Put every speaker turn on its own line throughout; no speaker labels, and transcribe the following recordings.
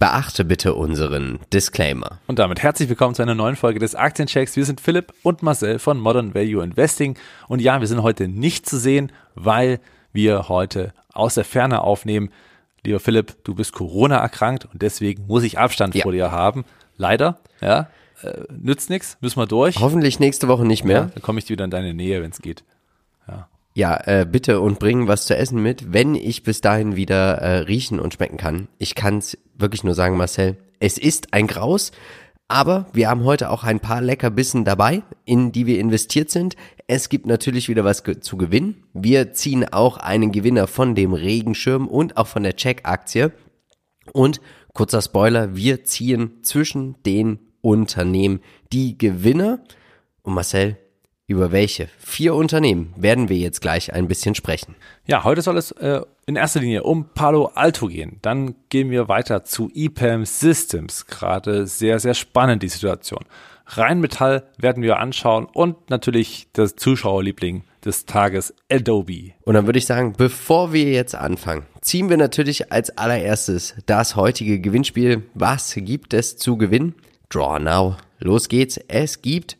Beachte bitte unseren Disclaimer.
Und damit herzlich willkommen zu einer neuen Folge des Aktienchecks. Wir sind Philipp und Marcel von Modern Value Investing. Und ja, wir sind heute nicht zu sehen, weil wir heute aus der Ferne aufnehmen. Lieber Philipp, du bist Corona erkrankt und deswegen muss ich Abstand ja. vor dir haben. Leider, ja. Äh, nützt nichts, müssen wir durch.
Hoffentlich nächste Woche nicht mehr. Ja,
dann komme ich wieder in deine Nähe, wenn es geht. Ja.
Äh, bitte und bring was zu essen mit, wenn ich bis dahin wieder äh, riechen und schmecken kann. Ich kann es wirklich nur sagen, Marcel, es ist ein Graus, aber wir haben heute auch ein paar Leckerbissen dabei, in die wir investiert sind. Es gibt natürlich wieder was ge zu gewinnen. Wir ziehen auch einen Gewinner von dem Regenschirm und auch von der Check-Aktie. Und kurzer Spoiler, wir ziehen zwischen den Unternehmen die Gewinner. Und Marcel, über welche vier Unternehmen werden wir jetzt gleich ein bisschen sprechen?
Ja, heute soll es äh, in erster Linie um Palo Alto gehen. Dann gehen wir weiter zu EPAM Systems. Gerade sehr, sehr spannend die Situation. Rheinmetall werden wir anschauen und natürlich das Zuschauerliebling des Tages Adobe.
Und dann würde ich sagen, bevor wir jetzt anfangen, ziehen wir natürlich als allererstes das heutige Gewinnspiel. Was gibt es zu gewinnen? Draw now. Los geht's. Es gibt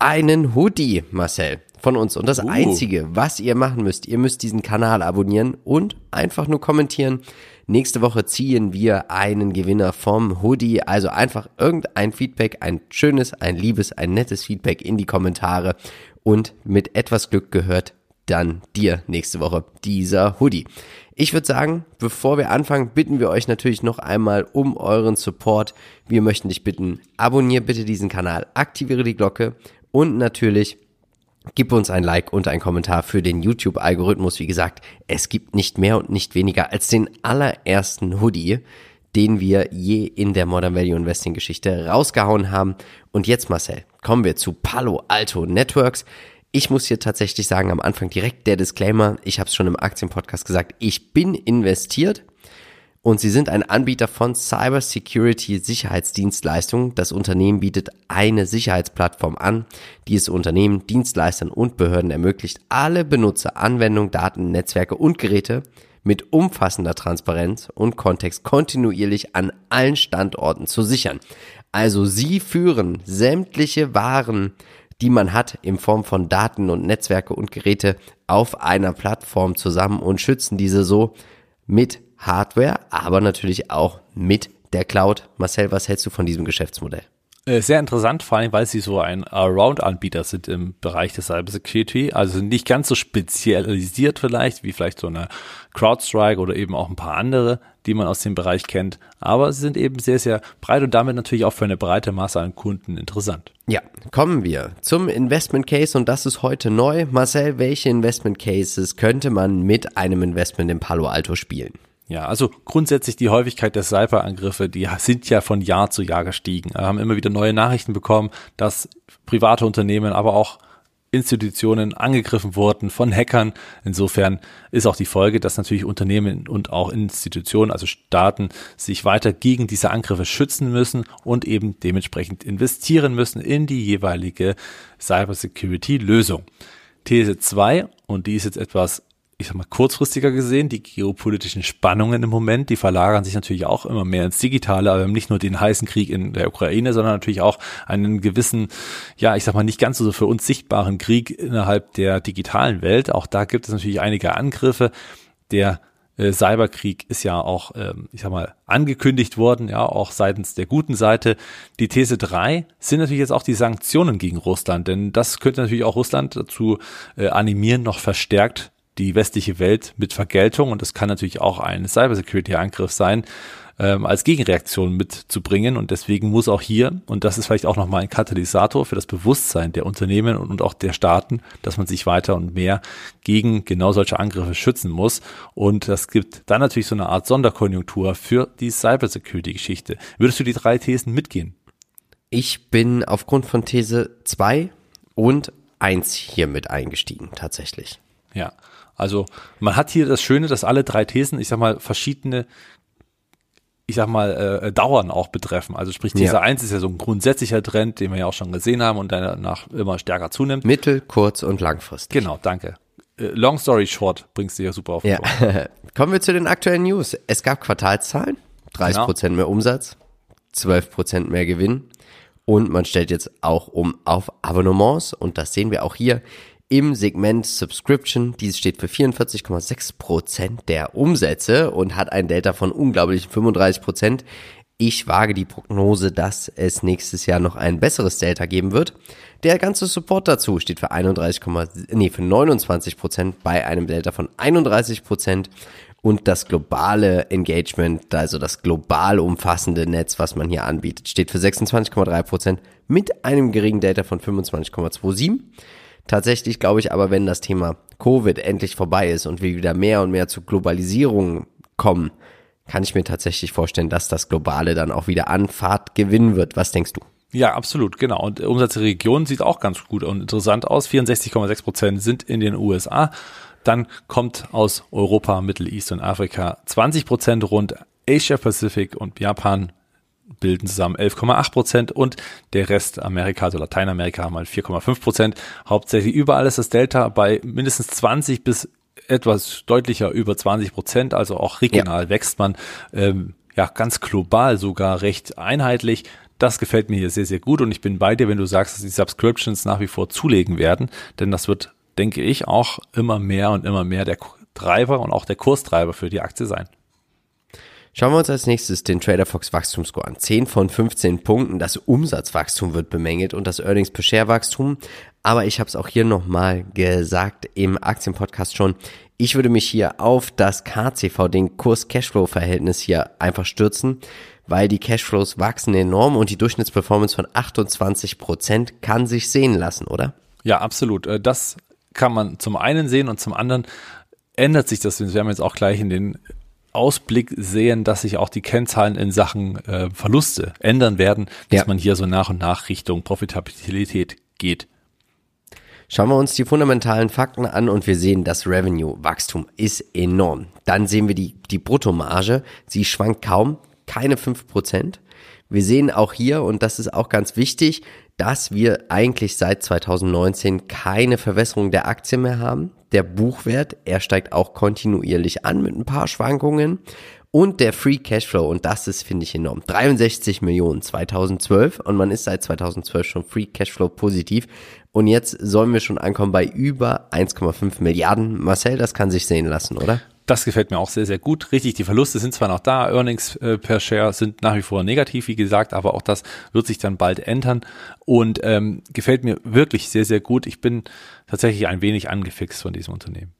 einen Hoodie, Marcel, von uns. Und das uh. Einzige, was ihr machen müsst, ihr müsst diesen Kanal abonnieren und einfach nur kommentieren. Nächste Woche ziehen wir einen Gewinner vom Hoodie. Also einfach irgendein Feedback, ein schönes, ein liebes, ein nettes Feedback in die Kommentare. Und mit etwas Glück gehört dann dir nächste Woche dieser Hoodie. Ich würde sagen, bevor wir anfangen, bitten wir euch natürlich noch einmal um euren Support. Wir möchten dich bitten, abonniere bitte diesen Kanal, aktiviere die Glocke und natürlich Gib uns ein Like und ein Kommentar für den YouTube-Algorithmus. Wie gesagt, es gibt nicht mehr und nicht weniger als den allerersten Hoodie, den wir je in der Modern Value Investing Geschichte rausgehauen haben. Und jetzt, Marcel, kommen wir zu Palo Alto Networks. Ich muss hier tatsächlich sagen, am Anfang direkt der Disclaimer. Ich habe es schon im Aktienpodcast gesagt. Ich bin investiert und sie sind ein Anbieter von Cybersecurity Sicherheitsdienstleistungen. Das Unternehmen bietet eine Sicherheitsplattform an, die es Unternehmen, Dienstleistern und Behörden ermöglicht, alle Benutzer, Anwendungen, Daten, Netzwerke und Geräte mit umfassender Transparenz und Kontext kontinuierlich an allen Standorten zu sichern. Also sie führen sämtliche Waren, die man hat in Form von Daten und Netzwerke und Geräte auf einer Plattform zusammen und schützen diese so mit Hardware, aber natürlich auch mit der Cloud. Marcel, was hältst du von diesem Geschäftsmodell?
Äh, sehr interessant, vor allem, weil sie so ein Around-Anbieter sind im Bereich der Cybersecurity. Also nicht ganz so spezialisiert vielleicht, wie vielleicht so eine CrowdStrike oder eben auch ein paar andere, die man aus dem Bereich kennt. Aber sie sind eben sehr, sehr breit und damit natürlich auch für eine breite Masse an Kunden interessant.
Ja, kommen wir zum Investment Case und das ist heute neu. Marcel, welche Investment Cases könnte man mit einem Investment in Palo Alto spielen?
Ja, also grundsätzlich die Häufigkeit der Cyberangriffe, die sind ja von Jahr zu Jahr gestiegen. Wir haben immer wieder neue Nachrichten bekommen, dass private Unternehmen, aber auch Institutionen angegriffen wurden von Hackern. Insofern ist auch die Folge, dass natürlich Unternehmen und auch Institutionen, also Staaten, sich weiter gegen diese Angriffe schützen müssen und eben dementsprechend investieren müssen in die jeweilige Cybersecurity-Lösung. These 2, und die ist jetzt etwas ich sag mal, kurzfristiger gesehen, die geopolitischen Spannungen im Moment, die verlagern sich natürlich auch immer mehr ins Digitale, aber nicht nur den heißen Krieg in der Ukraine, sondern natürlich auch einen gewissen, ja, ich sag mal, nicht ganz so für uns sichtbaren Krieg innerhalb der digitalen Welt. Auch da gibt es natürlich einige Angriffe. Der äh, Cyberkrieg ist ja auch, ähm, ich sag mal, angekündigt worden, ja, auch seitens der guten Seite. Die These drei sind natürlich jetzt auch die Sanktionen gegen Russland, denn das könnte natürlich auch Russland dazu äh, animieren, noch verstärkt die westliche Welt mit Vergeltung, und das kann natürlich auch ein Cybersecurity-Angriff sein, ähm, als Gegenreaktion mitzubringen. Und deswegen muss auch hier, und das ist vielleicht auch nochmal ein Katalysator für das Bewusstsein der Unternehmen und, auch der Staaten, dass man sich weiter und mehr gegen genau solche Angriffe schützen muss. Und das gibt dann natürlich so eine Art Sonderkonjunktur für die Cybersecurity-Geschichte. Würdest du die drei Thesen mitgehen?
Ich bin aufgrund von These zwei und eins hier mit eingestiegen, tatsächlich.
Ja, also man hat hier das Schöne, dass alle drei Thesen, ich sag mal, verschiedene ich sag mal, äh, Dauern auch betreffen. Also sprich, These ja. 1 ist ja so ein grundsätzlicher Trend, den wir ja auch schon gesehen haben und danach immer stärker zunimmt.
Mittel-, kurz- und langfristig.
Genau, danke. Äh, long story short bringst du ja super auf
den ja. Kommen wir zu den aktuellen News. Es gab Quartalszahlen. 30 Prozent mehr Umsatz, 12 Prozent mehr Gewinn und man stellt jetzt auch um auf Abonnements und das sehen wir auch hier im Segment Subscription. Dies steht für 44,6 Prozent der Umsätze und hat ein Delta von unglaublichen 35 Prozent. Ich wage die Prognose, dass es nächstes Jahr noch ein besseres Delta geben wird. Der ganze Support dazu steht für 31, nee, für 29 Prozent bei einem Delta von 31 Prozent und das globale Engagement, also das global umfassende Netz, was man hier anbietet, steht für 26,3 Prozent mit einem geringen Delta von 25,27. Tatsächlich glaube ich aber, wenn das Thema Covid endlich vorbei ist und wir wieder mehr und mehr zur Globalisierung kommen, kann ich mir tatsächlich vorstellen, dass das Globale dann auch wieder an Fahrt gewinnen wird. Was denkst du?
Ja, absolut, genau. Und Umsatz der Region sieht auch ganz gut und interessant aus. 64,6 Prozent sind in den USA. Dann kommt aus Europa, Middle East und Afrika 20 Prozent rund. Asia Pacific und Japan bilden zusammen 11,8 Prozent und der Rest Amerika, also Lateinamerika, haben halt 4,5 Prozent. Hauptsächlich überall ist das Delta bei mindestens 20 bis etwas deutlicher über 20 Prozent, also auch regional ja. wächst man ähm, ja ganz global sogar recht einheitlich. Das gefällt mir hier sehr, sehr gut und ich bin bei dir, wenn du sagst, dass die Subscriptions nach wie vor zulegen werden, denn das wird, denke ich, auch immer mehr und immer mehr der Treiber und auch der Kurstreiber für die Aktie sein.
Schauen wir uns als nächstes den Trader Fox Wachstumscore an. 10 von 15 Punkten. Das Umsatzwachstum wird bemängelt und das Earnings per Share Wachstum. Aber ich habe es auch hier nochmal gesagt im Aktienpodcast schon. Ich würde mich hier auf das KCV, den Kurs-Cashflow-Verhältnis hier einfach stürzen, weil die Cashflows wachsen enorm und die Durchschnittsperformance von 28 Prozent kann sich sehen lassen, oder?
Ja, absolut. Äh, das kann man zum einen sehen und zum anderen ändert sich das. Wir haben jetzt auch gleich in den Ausblick sehen, dass sich auch die Kennzahlen in Sachen äh, Verluste ändern werden, dass ja. man hier so nach und nach Richtung Profitabilität geht.
Schauen wir uns die fundamentalen Fakten an und wir sehen, das Revenue-Wachstum ist enorm. Dann sehen wir die, die Bruttomarge, sie schwankt kaum, keine fünf Prozent. Wir sehen auch hier, und das ist auch ganz wichtig, dass wir eigentlich seit 2019 keine Verwässerung der Aktie mehr haben. Der Buchwert, er steigt auch kontinuierlich an mit ein paar Schwankungen. Und der Free Cashflow, und das ist, finde ich, enorm. 63 Millionen 2012 und man ist seit 2012 schon Free Cashflow positiv. Und jetzt sollen wir schon ankommen bei über 1,5 Milliarden. Marcel, das kann sich sehen lassen, oder?
Das gefällt mir auch sehr, sehr gut. Richtig, die Verluste sind zwar noch da, Earnings äh, per Share sind nach wie vor negativ, wie gesagt, aber auch das wird sich dann bald ändern und ähm, gefällt mir wirklich sehr, sehr gut. Ich bin tatsächlich ein wenig angefixt von diesem Unternehmen.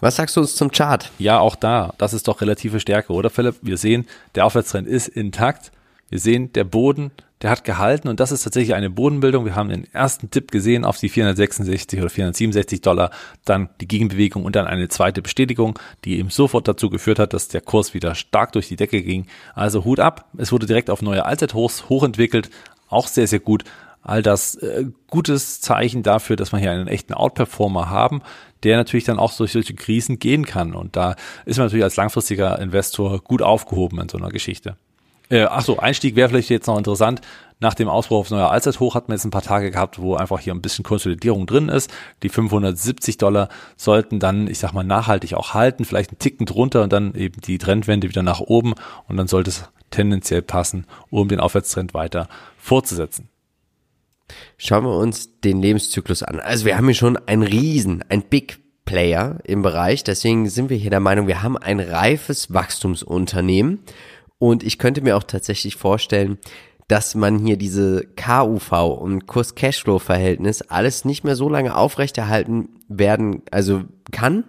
Was sagst du uns zum Chart?
Ja, auch da, das ist doch relative Stärke, oder Philipp? Wir sehen, der Aufwärtstrend ist intakt. Wir sehen, der Boden der hat gehalten und das ist tatsächlich eine Bodenbildung. Wir haben den ersten Tipp gesehen auf die 466 oder 467 Dollar, dann die Gegenbewegung und dann eine zweite Bestätigung, die eben sofort dazu geführt hat, dass der Kurs wieder stark durch die Decke ging. Also Hut ab, es wurde direkt auf neue Allzeithochs hochentwickelt, auch sehr, sehr gut. All das äh, gutes Zeichen dafür, dass wir hier einen echten Outperformer haben, der natürlich dann auch durch solche Krisen gehen kann. Und da ist man natürlich als langfristiger Investor gut aufgehoben in so einer Geschichte. Äh, ach so, Einstieg wäre vielleicht jetzt noch interessant. Nach dem Ausbruch aufs neue Allzeithoch hat man jetzt ein paar Tage gehabt, wo einfach hier ein bisschen Konsolidierung drin ist. Die 570 Dollar sollten dann, ich sag mal, nachhaltig auch halten, vielleicht einen Ticken drunter und dann eben die Trendwende wieder nach oben und dann sollte es tendenziell passen, um den Aufwärtstrend weiter fortzusetzen.
Schauen wir uns den Lebenszyklus an. Also wir haben hier schon ein Riesen, ein Big Player im Bereich. Deswegen sind wir hier der Meinung, wir haben ein reifes Wachstumsunternehmen und ich könnte mir auch tatsächlich vorstellen, dass man hier diese KUV und Kurs-Cashflow-Verhältnis alles nicht mehr so lange aufrechterhalten werden, also kann,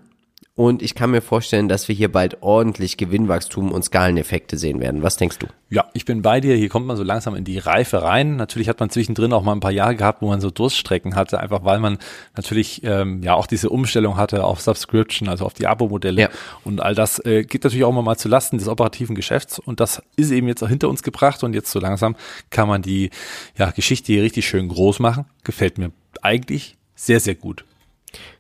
und ich kann mir vorstellen, dass wir hier bald ordentlich Gewinnwachstum und Skaleneffekte sehen werden. Was denkst du?
Ja, ich bin bei dir. Hier kommt man so langsam in die Reife rein. Natürlich hat man zwischendrin auch mal ein paar Jahre gehabt, wo man so Durststrecken hatte, einfach weil man natürlich ähm, ja auch diese Umstellung hatte auf Subscription, also auf die Abo-Modelle. Ja. Und all das äh, geht natürlich auch immer mal zu Lasten des operativen Geschäfts. Und das ist eben jetzt auch hinter uns gebracht. Und jetzt so langsam kann man die ja, Geschichte hier richtig schön groß machen. Gefällt mir eigentlich sehr, sehr gut.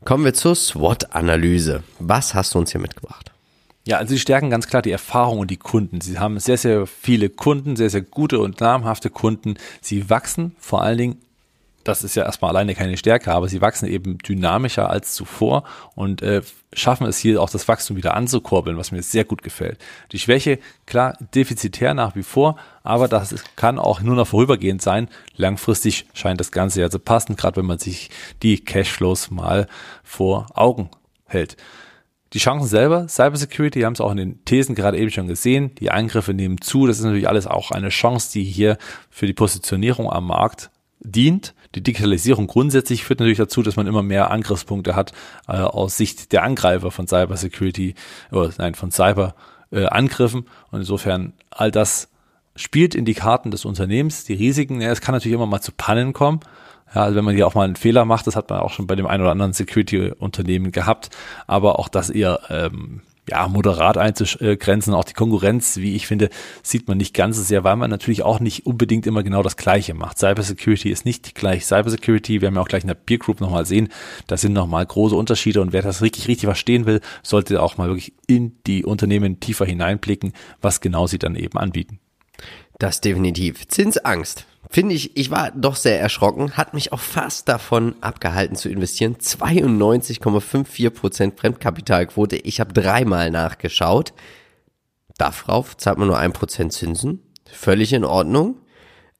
Kommen wir zur SWOT-Analyse. Was hast du uns hier mitgebracht?
Ja, also sie stärken ganz klar die Erfahrung und die Kunden. Sie haben sehr, sehr viele Kunden, sehr, sehr gute und namhafte Kunden. Sie wachsen vor allen Dingen das ist ja erstmal alleine keine Stärke, aber sie wachsen eben dynamischer als zuvor und äh, schaffen es hier auch das Wachstum wieder anzukurbeln, was mir sehr gut gefällt. Die Schwäche, klar, defizitär nach wie vor, aber das kann auch nur noch vorübergehend sein. Langfristig scheint das Ganze ja zu passen, gerade wenn man sich die Cashflows mal vor Augen hält. Die Chancen selber, Cybersecurity, haben es auch in den Thesen gerade eben schon gesehen. Die Angriffe nehmen zu. Das ist natürlich alles auch eine Chance, die hier für die Positionierung am Markt dient. Die Digitalisierung grundsätzlich führt natürlich dazu, dass man immer mehr Angriffspunkte hat äh, aus Sicht der Angreifer von Cybersecurity oder nein von Cyberangriffen. Äh, Und insofern all das spielt in die Karten des Unternehmens. Die Risiken, ja, es kann natürlich immer mal zu Pannen kommen. Ja, also wenn man hier auch mal einen Fehler macht, das hat man auch schon bei dem einen oder anderen Security-Unternehmen gehabt, aber auch das eher ähm, ja, moderat einzugrenzen. Auch die Konkurrenz, wie ich finde, sieht man nicht ganz so sehr, weil man natürlich auch nicht unbedingt immer genau das Gleiche macht. Cybersecurity ist nicht gleich Cybersecurity. Wir haben ja auch gleich in der Peer Group nochmal sehen, da sind nochmal große Unterschiede und wer das richtig, richtig verstehen will, sollte auch mal wirklich in die Unternehmen tiefer hineinblicken, was genau sie dann eben anbieten.
Das definitiv. Zinsangst. Finde ich, ich war doch sehr erschrocken, hat mich auch fast davon abgehalten zu investieren. 92,54% Fremdkapitalquote. Ich habe dreimal nachgeschaut. Darauf zahlt man nur ein Prozent Zinsen. Völlig in Ordnung.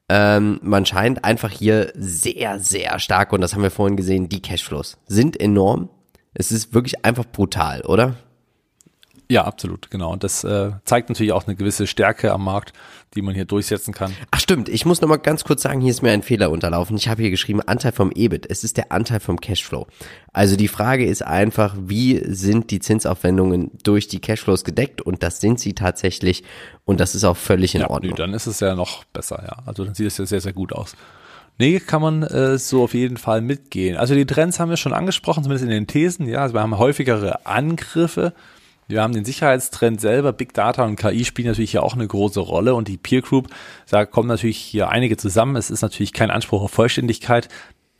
Ähm, man scheint einfach hier sehr, sehr stark, und das haben wir vorhin gesehen, die Cashflows sind enorm. Es ist wirklich einfach brutal, oder?
Ja, absolut, genau. Und das äh, zeigt natürlich auch eine gewisse Stärke am Markt, die man hier durchsetzen kann.
Ach stimmt, ich muss noch mal ganz kurz sagen, hier ist mir ein Fehler unterlaufen. Ich habe hier geschrieben Anteil vom EBIT. Es ist der Anteil vom Cashflow. Also die Frage ist einfach, wie sind die Zinsaufwendungen durch die Cashflows gedeckt? Und das sind sie tatsächlich. Und das ist auch völlig in
ja,
Ordnung.
Nö, dann ist es ja noch besser, ja. Also dann sieht es ja sehr, sehr gut aus. Nee, kann man äh, so auf jeden Fall mitgehen. Also die Trends haben wir schon angesprochen, zumindest in den Thesen. Ja, also wir haben häufigere Angriffe wir haben den Sicherheitstrend selber, Big Data und KI spielen natürlich hier auch eine große Rolle und die Peer Group, da kommen natürlich hier einige zusammen. Es ist natürlich kein Anspruch auf Vollständigkeit.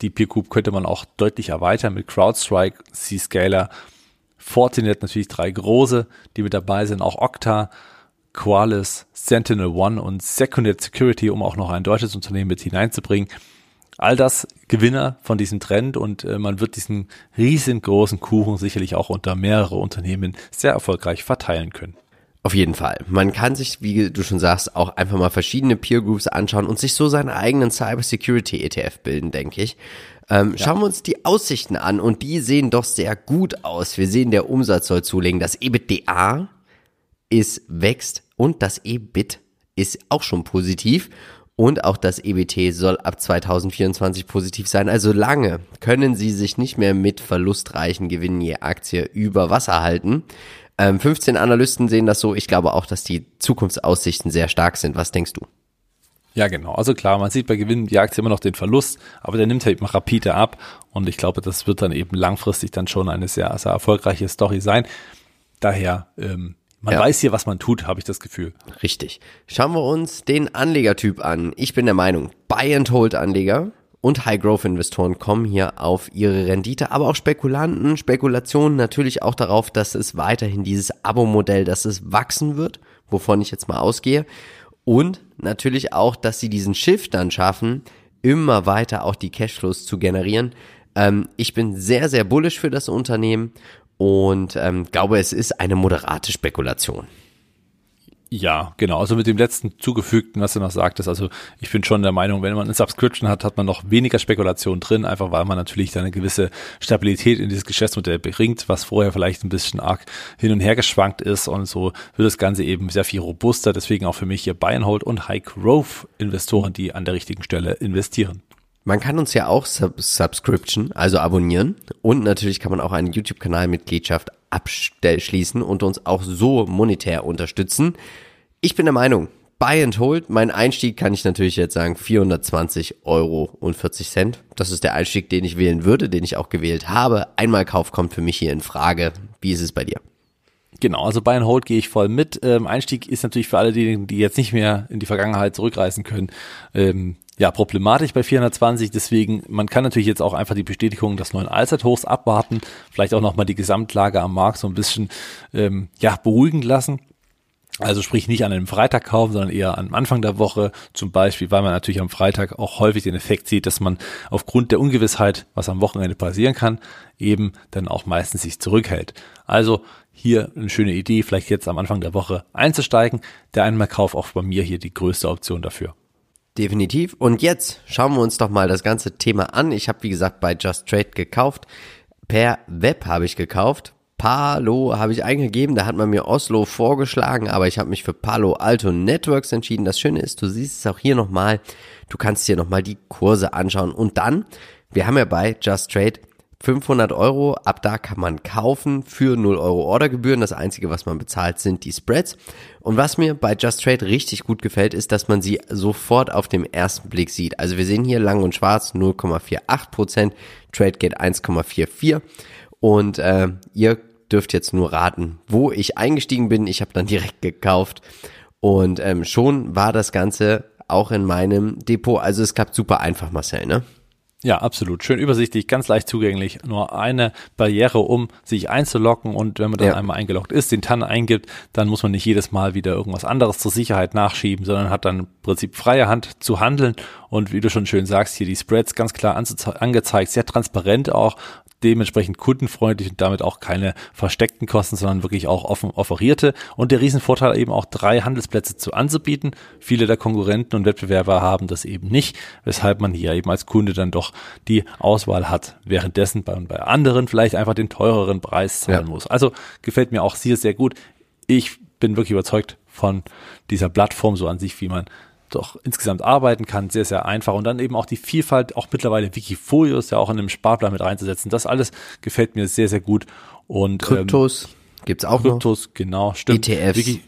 Die Peer Group könnte man auch deutlich erweitern mit CrowdStrike, C-Scaler, Fortinet natürlich drei große, die mit dabei sind, auch Okta, Qualys, Sentinel One und Secunet Security, um auch noch ein deutsches Unternehmen mit hineinzubringen all das Gewinner von diesem Trend und äh, man wird diesen riesengroßen Kuchen sicherlich auch unter mehrere Unternehmen sehr erfolgreich verteilen können.
Auf jeden Fall. Man kann sich, wie du schon sagst, auch einfach mal verschiedene Peer Groups anschauen und sich so seinen eigenen Cyber Security ETF bilden, denke ich. Ähm, ja. Schauen wir uns die Aussichten an und die sehen doch sehr gut aus. Wir sehen, der Umsatz soll zulegen. Das EBITDA ist wächst und das EBIT ist auch schon positiv. Und auch das EBT soll ab 2024 positiv sein. Also lange können Sie sich nicht mehr mit verlustreichen Gewinnen je Aktie über Wasser halten. Ähm, 15 Analysten sehen das so. Ich glaube auch, dass die Zukunftsaussichten sehr stark sind. Was denkst du?
Ja, genau. Also klar, man sieht bei Gewinnen die Aktie immer noch den Verlust, aber der nimmt halt eben rapide ab. Und ich glaube, das wird dann eben langfristig dann schon eine sehr, sehr erfolgreiche Story sein. Daher ähm, man ja. weiß hier, was man tut, habe ich das Gefühl.
Richtig. Schauen wir uns den Anlegertyp an. Ich bin der Meinung, Buy-and-Hold-Anleger und High-Growth-Investoren kommen hier auf ihre Rendite, aber auch Spekulanten, Spekulationen natürlich auch darauf, dass es weiterhin dieses Abo-Modell, dass es wachsen wird, wovon ich jetzt mal ausgehe. Und natürlich auch, dass sie diesen Shift dann schaffen, immer weiter auch die Cashflows zu generieren. Ähm, ich bin sehr, sehr bullish für das Unternehmen und ähm, glaube, es ist eine moderate Spekulation.
Ja, genau. Also mit dem letzten zugefügten, was du noch sagtest, also ich bin schon der Meinung, wenn man eine Subscription hat, hat man noch weniger Spekulation drin, einfach weil man natürlich dann eine gewisse Stabilität in dieses Geschäftsmodell bringt, was vorher vielleicht ein bisschen arg hin und her geschwankt ist und so wird das Ganze eben sehr viel robuster. Deswegen auch für mich hier Buy and Hold und High Growth Investoren, die an der richtigen Stelle investieren.
Man kann uns ja auch Sub Subscription, also abonnieren. Und natürlich kann man auch eine YouTube-Kanalmitgliedschaft abschließen und uns auch so monetär unterstützen. Ich bin der Meinung, Buy and Hold, mein Einstieg kann ich natürlich jetzt sagen 420 Euro und 40 Cent. Das ist der Einstieg, den ich wählen würde, den ich auch gewählt habe. Einmal Kauf kommt für mich hier in Frage. Wie ist es bei dir?
Genau, also Buy and Hold gehe ich voll mit. Ähm, Einstieg ist natürlich für alle diejenigen, die jetzt nicht mehr in die Vergangenheit zurückreisen können, ähm, ja, problematisch bei 420. Deswegen, man kann natürlich jetzt auch einfach die Bestätigung des neuen Allzeithochs abwarten, vielleicht auch nochmal die Gesamtlage am Markt so ein bisschen ähm, ja, beruhigen lassen. Also sprich nicht an einem Freitag kaufen, sondern eher am Anfang der Woche zum Beispiel, weil man natürlich am Freitag auch häufig den Effekt sieht, dass man aufgrund der Ungewissheit, was am Wochenende passieren kann, eben dann auch meistens sich zurückhält. Also hier eine schöne Idee, vielleicht jetzt am Anfang der Woche einzusteigen. Der Einmalkauf auch bei mir hier die größte Option dafür.
Definitiv. Und jetzt schauen wir uns doch mal das ganze Thema an. Ich habe, wie gesagt, bei Just Trade gekauft. Per Web habe ich gekauft. Palo habe ich eingegeben, da hat man mir Oslo vorgeschlagen, aber ich habe mich für Palo Alto Networks entschieden. Das Schöne ist, du siehst es auch hier nochmal, du kannst dir nochmal die Kurse anschauen und dann, wir haben ja bei Just Trade 500 Euro, ab da kann man kaufen für 0 Euro Ordergebühren. Das Einzige, was man bezahlt, sind die Spreads. Und was mir bei Just Trade richtig gut gefällt, ist, dass man sie sofort auf dem ersten Blick sieht. Also wir sehen hier lang und schwarz 0,48%, TradeGate 1,44 und äh, ihr dürft jetzt nur raten, wo ich eingestiegen bin. Ich habe dann direkt gekauft und ähm, schon war das Ganze auch in meinem Depot. Also es klappt super einfach, Marcel, ne?
Ja, absolut. Schön übersichtlich, ganz leicht zugänglich. Nur eine Barriere, um sich einzuloggen. Und wenn man dann ja. einmal eingeloggt ist, den TAN eingibt, dann muss man nicht jedes Mal wieder irgendwas anderes zur Sicherheit nachschieben, sondern hat dann im Prinzip freie Hand zu handeln. Und wie du schon schön sagst, hier die Spreads ganz klar angezeigt, sehr transparent auch dementsprechend kundenfreundlich und damit auch keine versteckten Kosten, sondern wirklich auch offen offerierte. Und der Riesenvorteil eben auch drei Handelsplätze zu anzubieten. Viele der Konkurrenten und Wettbewerber haben das eben nicht, weshalb man hier eben als Kunde dann doch die Auswahl hat. Währenddessen bei, bei anderen vielleicht einfach den teureren Preis zahlen ja. muss. Also gefällt mir auch hier sehr gut. Ich bin wirklich überzeugt von dieser Plattform so an sich, wie man doch insgesamt arbeiten kann, sehr, sehr einfach. Und dann eben auch die Vielfalt, auch mittlerweile Wikifolios ja auch in einem Sparplan mit reinzusetzen. Das alles gefällt mir sehr, sehr gut. Und
Kryptos ähm, gibt's auch
Kryptos, noch. genau, stimmt.
ETFs.
Wiki,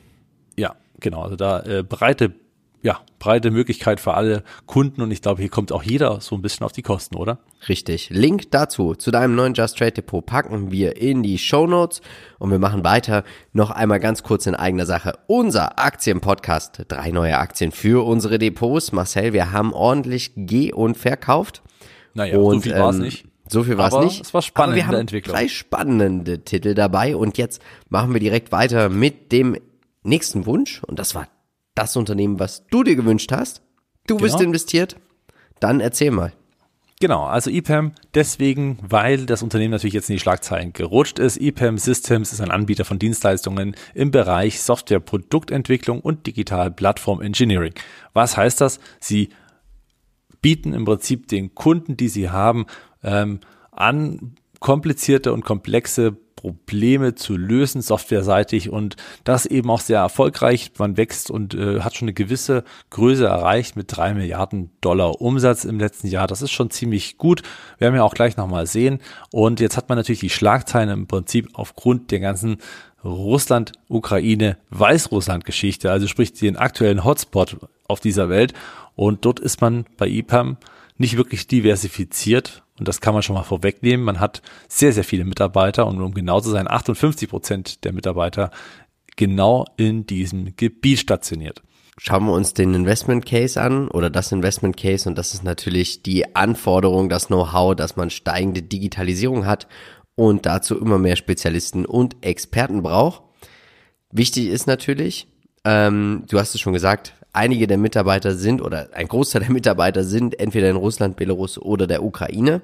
ja, genau. Also da äh, breite ja, breite Möglichkeit für alle Kunden und ich glaube, hier kommt auch jeder so ein bisschen auf die Kosten, oder?
Richtig. Link dazu, zu deinem neuen Just Trade Depot packen wir in die Show Notes und wir machen weiter. Noch einmal ganz kurz in eigener Sache. Unser Aktienpodcast. Drei neue Aktien für unsere Depots. Marcel, wir haben ordentlich geh- und verkauft.
Naja, und, so viel ähm, war es nicht.
So viel war es nicht.
Es war spannend.
wir haben drei spannende Titel dabei und jetzt machen wir direkt weiter mit dem nächsten Wunsch und das war das Unternehmen, was du dir gewünscht hast. Du genau. bist investiert. Dann erzähl mal.
Genau, also EPAM deswegen, weil das Unternehmen natürlich jetzt in die Schlagzeilen gerutscht ist. EPAM Systems ist ein Anbieter von Dienstleistungen im Bereich Software-Produktentwicklung und Digital Plattform Engineering. Was heißt das? Sie bieten im Prinzip den Kunden, die sie haben, ähm, an komplizierte und komplexe Probleme zu lösen, softwareseitig und das eben auch sehr erfolgreich. Man wächst und äh, hat schon eine gewisse Größe erreicht mit drei Milliarden Dollar Umsatz im letzten Jahr. Das ist schon ziemlich gut. Werden wir auch gleich nochmal sehen. Und jetzt hat man natürlich die Schlagzeilen im Prinzip aufgrund der ganzen Russland, Ukraine, Weißrussland-Geschichte, also sprich den aktuellen Hotspot auf dieser Welt. Und dort ist man bei IPAM nicht wirklich diversifiziert und das kann man schon mal vorwegnehmen. Man hat sehr, sehr viele Mitarbeiter und um genau zu sein, 58 Prozent der Mitarbeiter genau in diesem Gebiet stationiert.
Schauen wir uns den Investment Case an oder das Investment Case und das ist natürlich die Anforderung, das Know-how, dass man steigende Digitalisierung hat und dazu immer mehr Spezialisten und Experten braucht. Wichtig ist natürlich, ähm, du hast es schon gesagt, einige der Mitarbeiter sind oder ein Großteil der Mitarbeiter sind entweder in Russland, Belarus oder der Ukraine.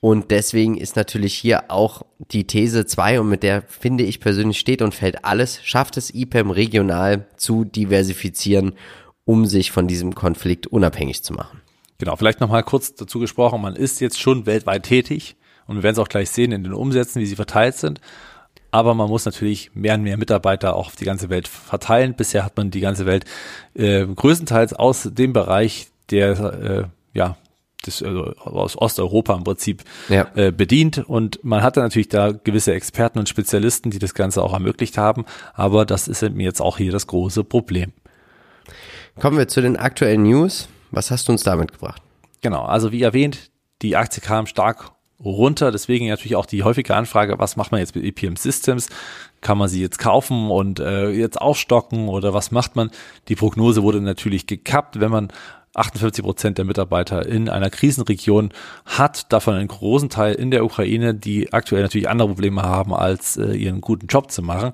Und deswegen ist natürlich hier auch die These 2 und mit der finde ich persönlich steht und fällt alles, schafft es IPEM regional zu diversifizieren, um sich von diesem Konflikt unabhängig zu machen.
Genau, vielleicht nochmal kurz dazu gesprochen, man ist jetzt schon weltweit tätig und wir werden es auch gleich sehen in den Umsätzen, wie sie verteilt sind aber man muss natürlich mehr und mehr Mitarbeiter auch auf die ganze Welt verteilen. Bisher hat man die ganze Welt äh, größtenteils aus dem Bereich der äh, ja des, also aus Osteuropa im Prinzip ja. äh, bedient und man hatte natürlich da gewisse Experten und Spezialisten, die das Ganze auch ermöglicht haben, aber das ist mir jetzt auch hier das große Problem.
Kommen wir zu den aktuellen News. Was hast du uns damit gebracht?
Genau, also wie erwähnt, die Aktie kam stark runter. Deswegen natürlich auch die häufige Anfrage, was macht man jetzt mit EPM Systems? Kann man sie jetzt kaufen und äh, jetzt aufstocken oder was macht man? Die Prognose wurde natürlich gekappt, wenn man 48 Prozent der Mitarbeiter in einer Krisenregion hat, davon einen großen Teil in der Ukraine, die aktuell natürlich andere Probleme haben, als äh, ihren guten Job zu machen.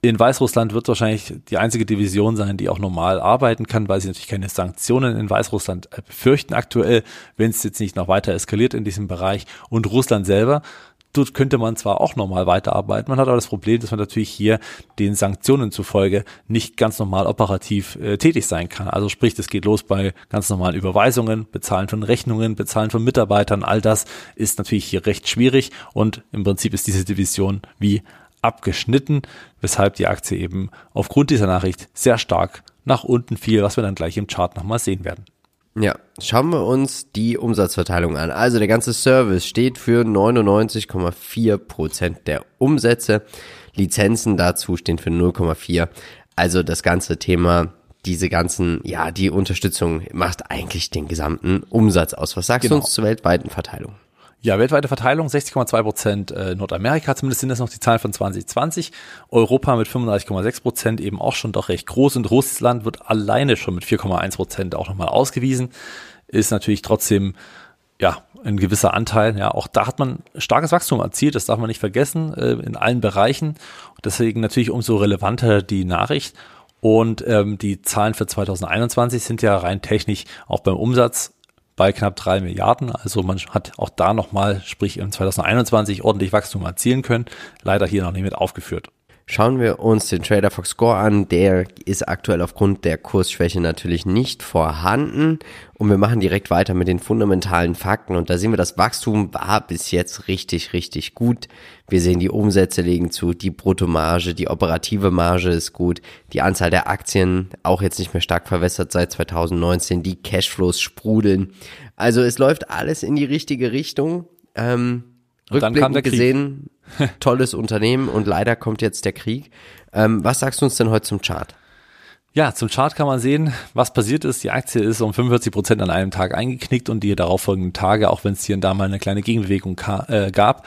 In Weißrussland wird wahrscheinlich die einzige Division sein, die auch normal arbeiten kann, weil sie natürlich keine Sanktionen in Weißrussland äh, befürchten aktuell, wenn es jetzt nicht noch weiter eskaliert in diesem Bereich. Und Russland selber, dort könnte man zwar auch normal weiterarbeiten, man hat aber das Problem, dass man natürlich hier den Sanktionen zufolge nicht ganz normal operativ äh, tätig sein kann. Also sprich, es geht los bei ganz normalen Überweisungen, Bezahlen von Rechnungen, Bezahlen von Mitarbeitern, all das ist natürlich hier recht schwierig und im Prinzip ist diese Division wie abgeschnitten, weshalb die Aktie eben aufgrund dieser Nachricht sehr stark nach unten fiel, was wir dann gleich im Chart nochmal sehen werden.
Ja, schauen wir uns die Umsatzverteilung an. Also der ganze Service steht für 99,4 Prozent der Umsätze. Lizenzen dazu stehen für 0,4. Also das ganze Thema, diese ganzen, ja, die Unterstützung macht eigentlich den gesamten Umsatz aus. Was sagst genau. du uns zur weltweiten Verteilung?
Ja, weltweite Verteilung 60,2 Prozent äh, Nordamerika, zumindest sind das noch die Zahlen von 2020. Europa mit 35,6 Prozent eben auch schon doch recht groß und Russland wird alleine schon mit 4,1 Prozent auch nochmal ausgewiesen. Ist natürlich trotzdem ja, ein gewisser Anteil. Ja, auch da hat man starkes Wachstum erzielt, das darf man nicht vergessen, äh, in allen Bereichen. Deswegen natürlich umso relevanter die Nachricht. Und ähm, die Zahlen für 2021 sind ja rein technisch auch beim Umsatz bei knapp drei Milliarden. Also man hat auch da nochmal, sprich im 2021 ordentlich Wachstum erzielen können. Leider hier noch nicht mit aufgeführt.
Schauen wir uns den Trader Fox Score an. Der ist aktuell aufgrund der Kursschwäche natürlich nicht vorhanden. Und wir machen direkt weiter mit den fundamentalen Fakten. Und da sehen wir, das Wachstum war bis jetzt richtig, richtig gut. Wir sehen, die Umsätze legen zu, die Bruttomarge, die operative Marge ist gut, die Anzahl der Aktien auch jetzt nicht mehr stark verwässert seit 2019, die Cashflows sprudeln. Also es läuft alles in die richtige Richtung. Ähm, Rückblickend gesehen, tolles Unternehmen und leider kommt jetzt der Krieg. Ähm, was sagst du uns denn heute zum Chart?
Ja, zum Chart kann man sehen, was passiert ist. Die Aktie ist um 45 Prozent an einem Tag eingeknickt und die darauffolgenden Tage, auch wenn es hier und da mal eine kleine Gegenbewegung äh, gab,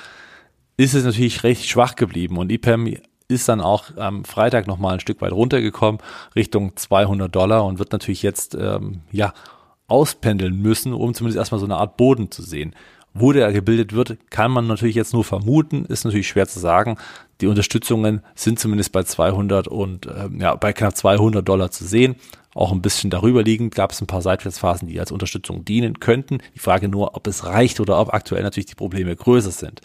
ist es natürlich recht schwach geblieben und IPEM ist dann auch am Freitag nochmal ein Stück weit runtergekommen, Richtung 200 Dollar und wird natürlich jetzt, ähm, ja, auspendeln müssen, um zumindest erstmal so eine Art Boden zu sehen. Wo der gebildet wird, kann man natürlich jetzt nur vermuten, ist natürlich schwer zu sagen. Die Unterstützungen sind zumindest bei 200 und äh, ja, bei knapp 200 Dollar zu sehen. Auch ein bisschen darüber liegend gab es ein paar Seitwärtsphasen, die als Unterstützung dienen könnten. Die Frage nur, ob es reicht oder ob aktuell natürlich die Probleme größer sind.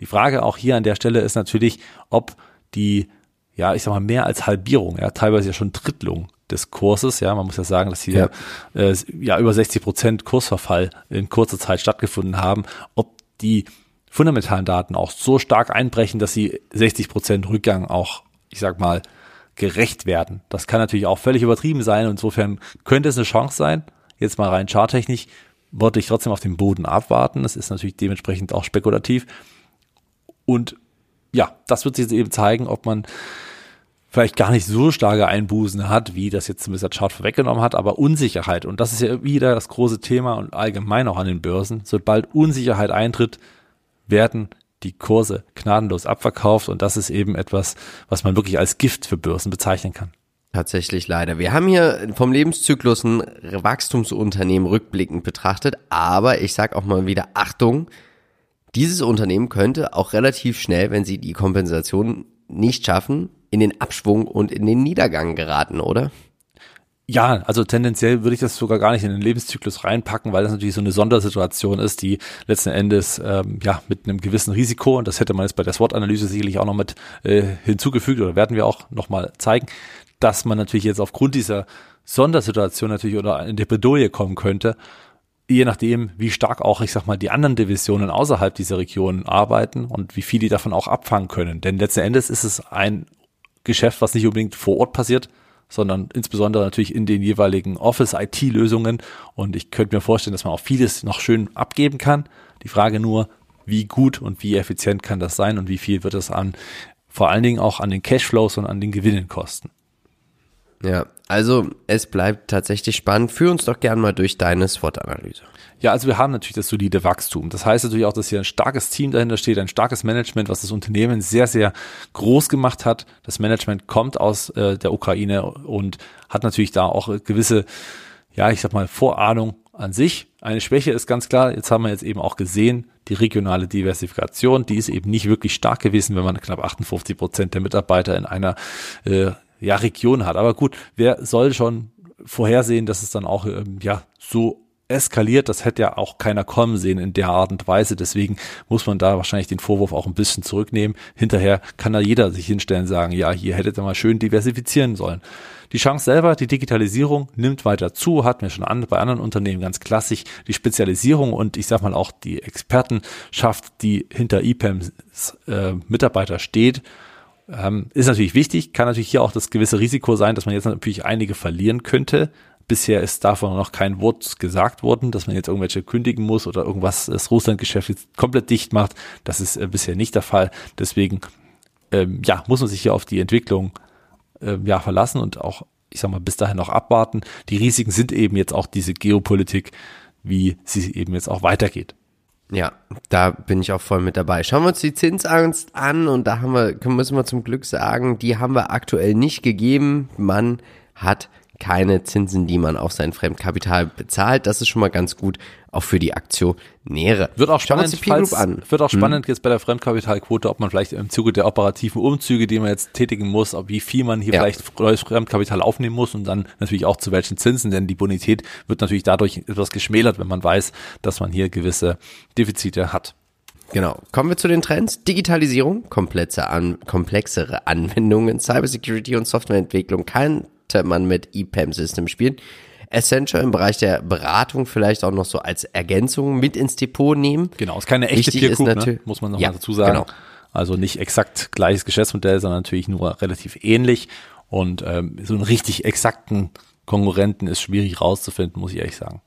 Die Frage auch hier an der Stelle ist natürlich, ob die, ja, ich sag mal, mehr als Halbierung, ja, teilweise ja schon Drittlung des Kurses. Ja, man muss ja sagen, dass hier ja, äh, ja über 60 Prozent Kursverfall in kurzer Zeit stattgefunden haben. Ob die fundamentalen Daten auch so stark einbrechen, dass sie 60 Prozent Rückgang auch, ich sag mal, gerecht werden. Das kann natürlich auch völlig übertrieben sein. Insofern könnte es eine Chance sein. Jetzt mal rein charttechnisch wollte ich trotzdem auf den Boden abwarten. Das ist natürlich dementsprechend auch spekulativ. Und ja, das wird sich jetzt eben zeigen, ob man vielleicht gar nicht so starke Einbußen hat, wie das jetzt zumindest der Chart vorweggenommen hat, aber Unsicherheit. Und das ist ja wieder das große Thema und allgemein auch an den Börsen. Sobald Unsicherheit eintritt, werden die Kurse gnadenlos abverkauft und das ist eben etwas, was man wirklich als Gift für Börsen bezeichnen kann.
Tatsächlich leider. Wir haben hier vom Lebenszyklus ein Wachstumsunternehmen rückblickend betrachtet, aber ich sag auch mal wieder Achtung, dieses Unternehmen könnte auch relativ schnell, wenn sie die Kompensation nicht schaffen, in den Abschwung und in den Niedergang geraten, oder?
Ja, also tendenziell würde ich das sogar gar nicht in den Lebenszyklus reinpacken, weil das natürlich so eine Sondersituation ist, die letzten Endes ähm, ja mit einem gewissen Risiko, und das hätte man jetzt bei der SWOT-Analyse sicherlich auch noch mit äh, hinzugefügt oder werden wir auch nochmal zeigen, dass man natürlich jetzt aufgrund dieser Sondersituation natürlich oder in die Bredouille kommen könnte, je nachdem, wie stark auch, ich sag mal, die anderen Divisionen außerhalb dieser Region arbeiten und wie viel die davon auch abfangen können. Denn letzten Endes ist es ein Geschäft, was nicht unbedingt vor Ort passiert, sondern insbesondere natürlich in den jeweiligen Office-IT-Lösungen. Und ich könnte mir vorstellen, dass man auch vieles noch schön abgeben kann. Die Frage nur, wie gut und wie effizient kann das sein und wie viel wird es an, vor allen Dingen auch an den Cashflows und an den Gewinnen kosten.
Ja, also es bleibt tatsächlich spannend. Führ uns doch gern mal durch deine SWOT-Analyse.
Ja, also wir haben natürlich das solide Wachstum. Das heißt natürlich auch, dass hier ein starkes Team dahinter steht, ein starkes Management, was das Unternehmen sehr, sehr groß gemacht hat. Das Management kommt aus äh, der Ukraine und hat natürlich da auch gewisse, ja, ich sag mal, Vorahnung an sich. Eine Schwäche ist ganz klar, jetzt haben wir jetzt eben auch gesehen, die regionale Diversifikation, die ist eben nicht wirklich stark gewesen, wenn man knapp 58 Prozent der Mitarbeiter in einer äh, ja, Region hat. Aber gut, wer soll schon vorhersehen, dass es dann auch ähm, ja so eskaliert, das hätte ja auch keiner kommen sehen in der Art und Weise. Deswegen muss man da wahrscheinlich den Vorwurf auch ein bisschen zurücknehmen. Hinterher kann da jeder sich hinstellen sagen, ja, hier hättet ihr mal schön diversifizieren sollen. Die Chance selber, die Digitalisierung nimmt weiter zu, hatten wir schon an, bei anderen Unternehmen ganz klassisch. Die Spezialisierung und ich sag mal auch die Expertenschaft, die hinter EPAMs äh, Mitarbeiter steht, ähm, ist natürlich wichtig, kann natürlich hier auch das gewisse Risiko sein, dass man jetzt natürlich einige verlieren könnte. Bisher ist davon noch kein Wort gesagt worden, dass man jetzt irgendwelche kündigen muss oder irgendwas das Russland-Geschäft jetzt komplett dicht macht. Das ist äh, bisher nicht der Fall. Deswegen ähm, ja, muss man sich hier auf die Entwicklung äh, ja, verlassen und auch, ich sag mal, bis dahin noch abwarten. Die Risiken sind eben jetzt auch diese Geopolitik, wie sie eben jetzt auch weitergeht.
Ja, da bin ich auch voll mit dabei. Schauen wir uns die Zinsangst an und da haben wir, müssen wir zum Glück sagen, die haben wir aktuell nicht gegeben. Man hat keine Zinsen, die man auf sein Fremdkapital bezahlt. Das ist schon mal ganz gut, auch für die Aktionäre.
Wird auch spannend, falls, an. Wird auch hm. spannend hm. jetzt bei der Fremdkapitalquote, ob man vielleicht im Zuge der operativen Umzüge, die man jetzt tätigen muss, ob wie viel man hier ja. vielleicht neues Fremdkapital aufnehmen muss und dann natürlich auch zu welchen Zinsen, denn die Bonität wird natürlich dadurch etwas geschmälert, wenn man weiß, dass man hier gewisse Defizite hat.
Genau. Kommen wir zu den Trends. Digitalisierung, komplexe an, komplexere Anwendungen, Cybersecurity und Softwareentwicklung. Kein man mit EPAM-System spielen. Essential im Bereich der Beratung vielleicht auch noch so als Ergänzung mit ins Depot nehmen.
Genau, ist keine echte Peer Group, ne? muss man noch ja, mal dazu sagen. Genau. Also nicht exakt gleiches Geschäftsmodell, sondern natürlich nur relativ ähnlich. Und ähm, so einen richtig exakten Konkurrenten ist schwierig rauszufinden, muss ich ehrlich sagen.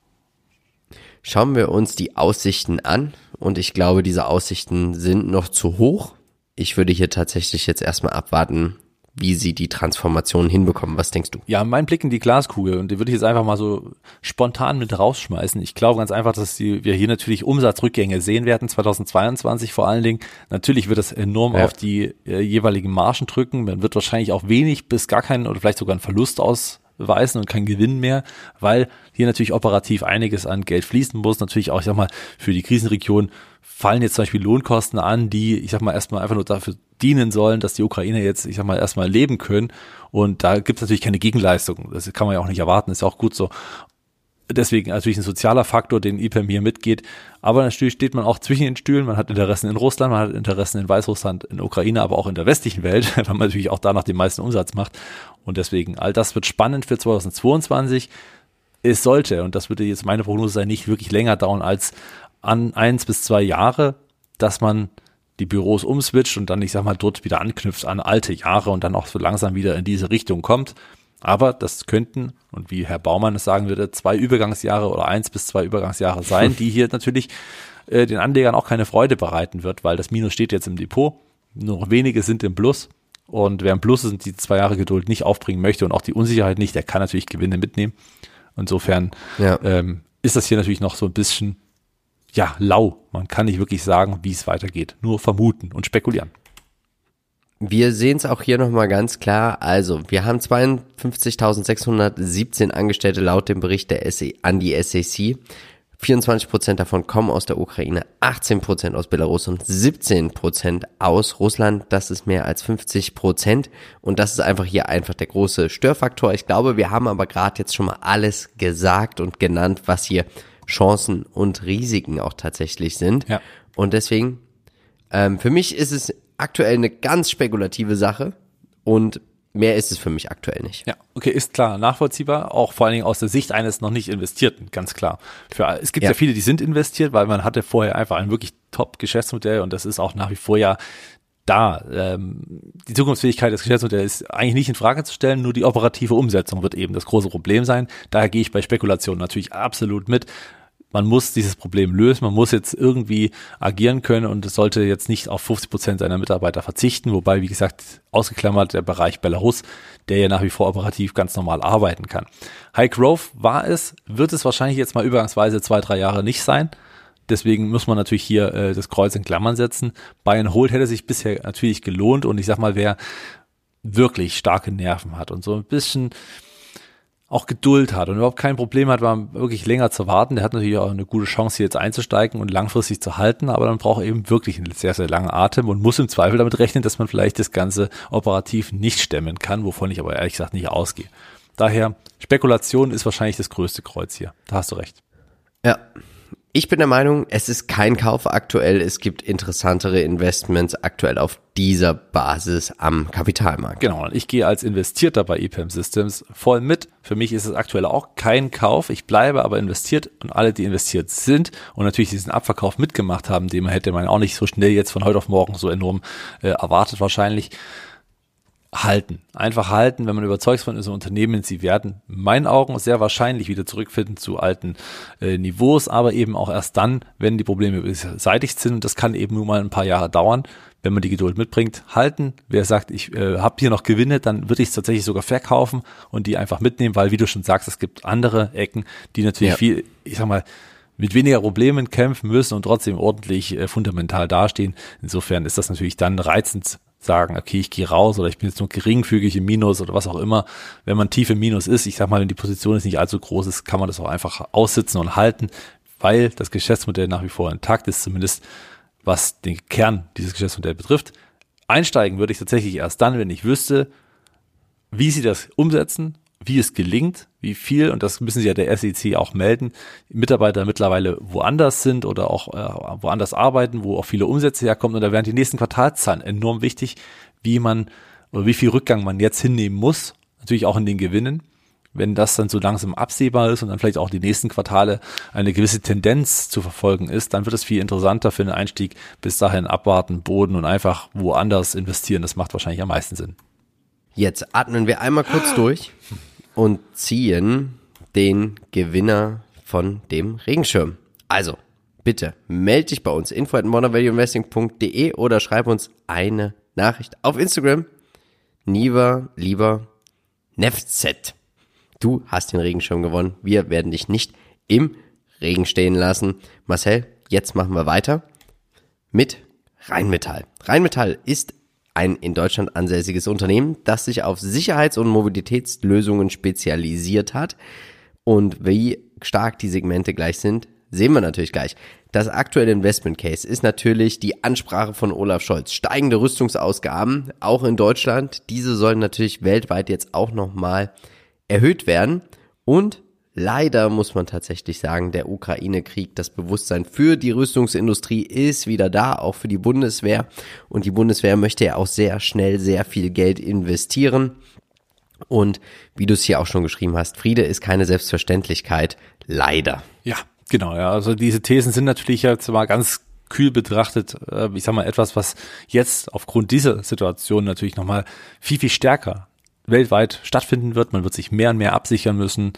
Schauen wir uns die Aussichten an. Und ich glaube, diese Aussichten sind noch zu hoch. Ich würde hier tatsächlich jetzt erstmal abwarten, wie sie die Transformation hinbekommen. Was denkst du?
Ja, mein Blick in die Glaskugel und die würde ich jetzt einfach mal so spontan mit rausschmeißen. Ich glaube ganz einfach, dass die, wir hier natürlich Umsatzrückgänge sehen werden, 2022 vor allen Dingen. Natürlich wird das enorm ja. auf die äh, jeweiligen Margen drücken. Man wird wahrscheinlich auch wenig bis gar keinen oder vielleicht sogar einen Verlust ausweisen und keinen Gewinn mehr, weil hier natürlich operativ einiges an Geld fließen muss. Natürlich auch, ich sag mal, für die Krisenregion fallen jetzt zum Beispiel Lohnkosten an, die, ich sag mal, erstmal einfach nur dafür dienen sollen, dass die Ukrainer jetzt, ich sag mal, erstmal leben können. Und da gibt es natürlich keine Gegenleistung. Das kann man ja auch nicht erwarten, ist ja auch gut so. Deswegen natürlich ein sozialer Faktor, den IPM hier mitgeht. Aber natürlich steht man auch zwischen den Stühlen. Man hat Interessen in Russland, man hat Interessen in Weißrussland, in Ukraine, aber auch in der westlichen Welt, weil man natürlich auch danach den meisten Umsatz macht. Und deswegen, all das wird spannend für 2022. Es sollte, und das würde jetzt meine Prognose sein, nicht wirklich länger dauern als an eins bis zwei Jahre, dass man die Büros umswitcht und dann, ich sag mal, dort wieder anknüpft an alte Jahre und dann auch so langsam wieder in diese Richtung kommt. Aber das könnten, und wie Herr Baumann es sagen würde, zwei Übergangsjahre oder eins bis zwei Übergangsjahre sein, die hier natürlich äh, den Anlegern auch keine Freude bereiten wird, weil das Minus steht jetzt im Depot. Nur wenige sind im Plus. Und wer im Plus ist und die zwei Jahre Geduld nicht aufbringen möchte und auch die Unsicherheit nicht, der kann natürlich Gewinne mitnehmen. Insofern ja. ähm, ist das hier natürlich noch so ein bisschen ja, lau. Man kann nicht wirklich sagen, wie es weitergeht. Nur vermuten und spekulieren.
Wir sehen es auch hier nochmal ganz klar. Also, wir haben 52.617 Angestellte laut dem Bericht der SE, an die SEC. 24% davon kommen aus der Ukraine, 18% aus Belarus und 17% aus Russland. Das ist mehr als 50%. Und das ist einfach hier einfach der große Störfaktor. Ich glaube, wir haben aber gerade jetzt schon mal alles gesagt und genannt, was hier Chancen und Risiken auch tatsächlich sind. Ja. Und deswegen, ähm, für mich ist es aktuell eine ganz spekulative Sache und mehr ist es für mich aktuell nicht.
Ja, okay, ist klar, nachvollziehbar, auch vor allen Dingen aus der Sicht eines noch nicht investierten, ganz klar. Für, es gibt ja. ja viele, die sind investiert, weil man hatte vorher einfach ein wirklich Top-Geschäftsmodell und das ist auch nach wie vor ja da. Ähm, die Zukunftsfähigkeit des Geschäftsmodells ist eigentlich nicht in Frage zu stellen, nur die operative Umsetzung wird eben das große Problem sein. Daher gehe ich bei Spekulationen natürlich absolut mit man muss dieses Problem lösen, man muss jetzt irgendwie agieren können und es sollte jetzt nicht auf 50 Prozent seiner Mitarbeiter verzichten, wobei, wie gesagt, ausgeklammert der Bereich Belarus, der ja nach wie vor operativ ganz normal arbeiten kann. High Growth war es, wird es wahrscheinlich jetzt mal übergangsweise zwei, drei Jahre nicht sein. Deswegen muss man natürlich hier äh, das Kreuz in Klammern setzen. Buy and Hold hätte sich bisher natürlich gelohnt und ich sag mal, wer wirklich starke Nerven hat und so ein bisschen auch Geduld hat und überhaupt kein Problem hat, mal wirklich länger zu warten. Der hat natürlich auch eine gute Chance, hier jetzt einzusteigen und langfristig zu halten, aber dann braucht er eben wirklich einen sehr, sehr langen Atem und muss im Zweifel damit rechnen, dass man vielleicht das Ganze operativ nicht stemmen kann, wovon ich aber ehrlich gesagt nicht ausgehe. Daher, Spekulation ist wahrscheinlich das größte Kreuz hier. Da hast du recht.
Ja, ich bin der Meinung, es ist kein Kauf aktuell. Es gibt interessantere Investments aktuell auf dieser Basis am Kapitalmarkt.
Genau, und ich gehe als Investierter bei EPAM Systems voll mit. Für mich ist es aktuell auch kein Kauf. Ich bleibe aber investiert und alle, die investiert sind und natürlich diesen Abverkauf mitgemacht haben, den hätte man auch nicht so schnell jetzt von heute auf morgen so enorm äh, erwartet wahrscheinlich, halten. Einfach halten, wenn man überzeugt von diesem Unternehmen, sie werden in meinen Augen sehr wahrscheinlich wieder zurückfinden zu alten äh, Niveaus, aber eben auch erst dann, wenn die Probleme beseitigt sind. Und das kann eben nur mal ein paar Jahre dauern, wenn man die Geduld mitbringt. Halten. Wer sagt, ich äh, habe hier noch Gewinne, dann würde ich es tatsächlich sogar verkaufen und die einfach mitnehmen, weil, wie du schon sagst, es gibt andere Ecken, die natürlich ja. viel, ich sag mal, mit weniger Problemen kämpfen müssen und trotzdem ordentlich äh, fundamental dastehen. Insofern ist das natürlich dann reizend sagen, okay, ich gehe raus oder ich bin jetzt nur geringfügig im Minus oder was auch immer. Wenn man tief im Minus ist, ich sag mal, wenn die Position ist nicht allzu groß ist, kann man das auch einfach aussitzen und halten, weil das Geschäftsmodell nach wie vor intakt ist, zumindest was den Kern dieses Geschäftsmodells betrifft. Einsteigen würde ich tatsächlich erst dann, wenn ich wüsste, wie sie das umsetzen wie es gelingt, wie viel, und das müssen sie ja der SEC auch melden, Mitarbeiter mittlerweile woanders sind oder auch äh, woanders arbeiten, wo auch viele Umsätze herkommen. Und da wären die nächsten Quartalszahlen enorm wichtig, wie man oder wie viel Rückgang man jetzt hinnehmen muss, natürlich auch in den Gewinnen. Wenn das dann so langsam absehbar ist und dann vielleicht auch die nächsten Quartale eine gewisse Tendenz zu verfolgen ist, dann wird es viel interessanter für den Einstieg. Bis dahin abwarten, Boden und einfach woanders investieren. Das macht wahrscheinlich am meisten Sinn.
Jetzt atmen wir einmal kurz durch und ziehen den Gewinner von dem Regenschirm. Also, bitte melde dich bei uns info at modernvalueinvesting.de oder schreib uns eine Nachricht auf Instagram. Niva, lieber Nefzet. Du hast den Regenschirm gewonnen. Wir werden dich nicht im Regen stehen lassen. Marcel, jetzt machen wir weiter mit Rheinmetall. Rheinmetall ist ein in Deutschland ansässiges Unternehmen, das sich auf Sicherheits- und Mobilitätslösungen spezialisiert hat. Und wie stark die Segmente gleich sind, sehen wir natürlich gleich. Das aktuelle Investment Case ist natürlich die Ansprache von Olaf Scholz. Steigende Rüstungsausgaben, auch in Deutschland. Diese sollen natürlich weltweit jetzt auch nochmal erhöht werden. Und Leider muss man tatsächlich sagen, der Ukraine-Krieg, das Bewusstsein für die Rüstungsindustrie ist wieder da, auch für die Bundeswehr. Und die Bundeswehr möchte ja auch sehr schnell sehr viel Geld investieren. Und wie du es hier auch schon geschrieben hast, Friede ist keine Selbstverständlichkeit. Leider.
Ja, genau. Ja, also diese Thesen sind natürlich jetzt mal ganz kühl betrachtet, äh, ich sag mal, etwas, was jetzt aufgrund dieser Situation natürlich nochmal viel, viel stärker weltweit stattfinden wird. Man wird sich mehr und mehr absichern müssen.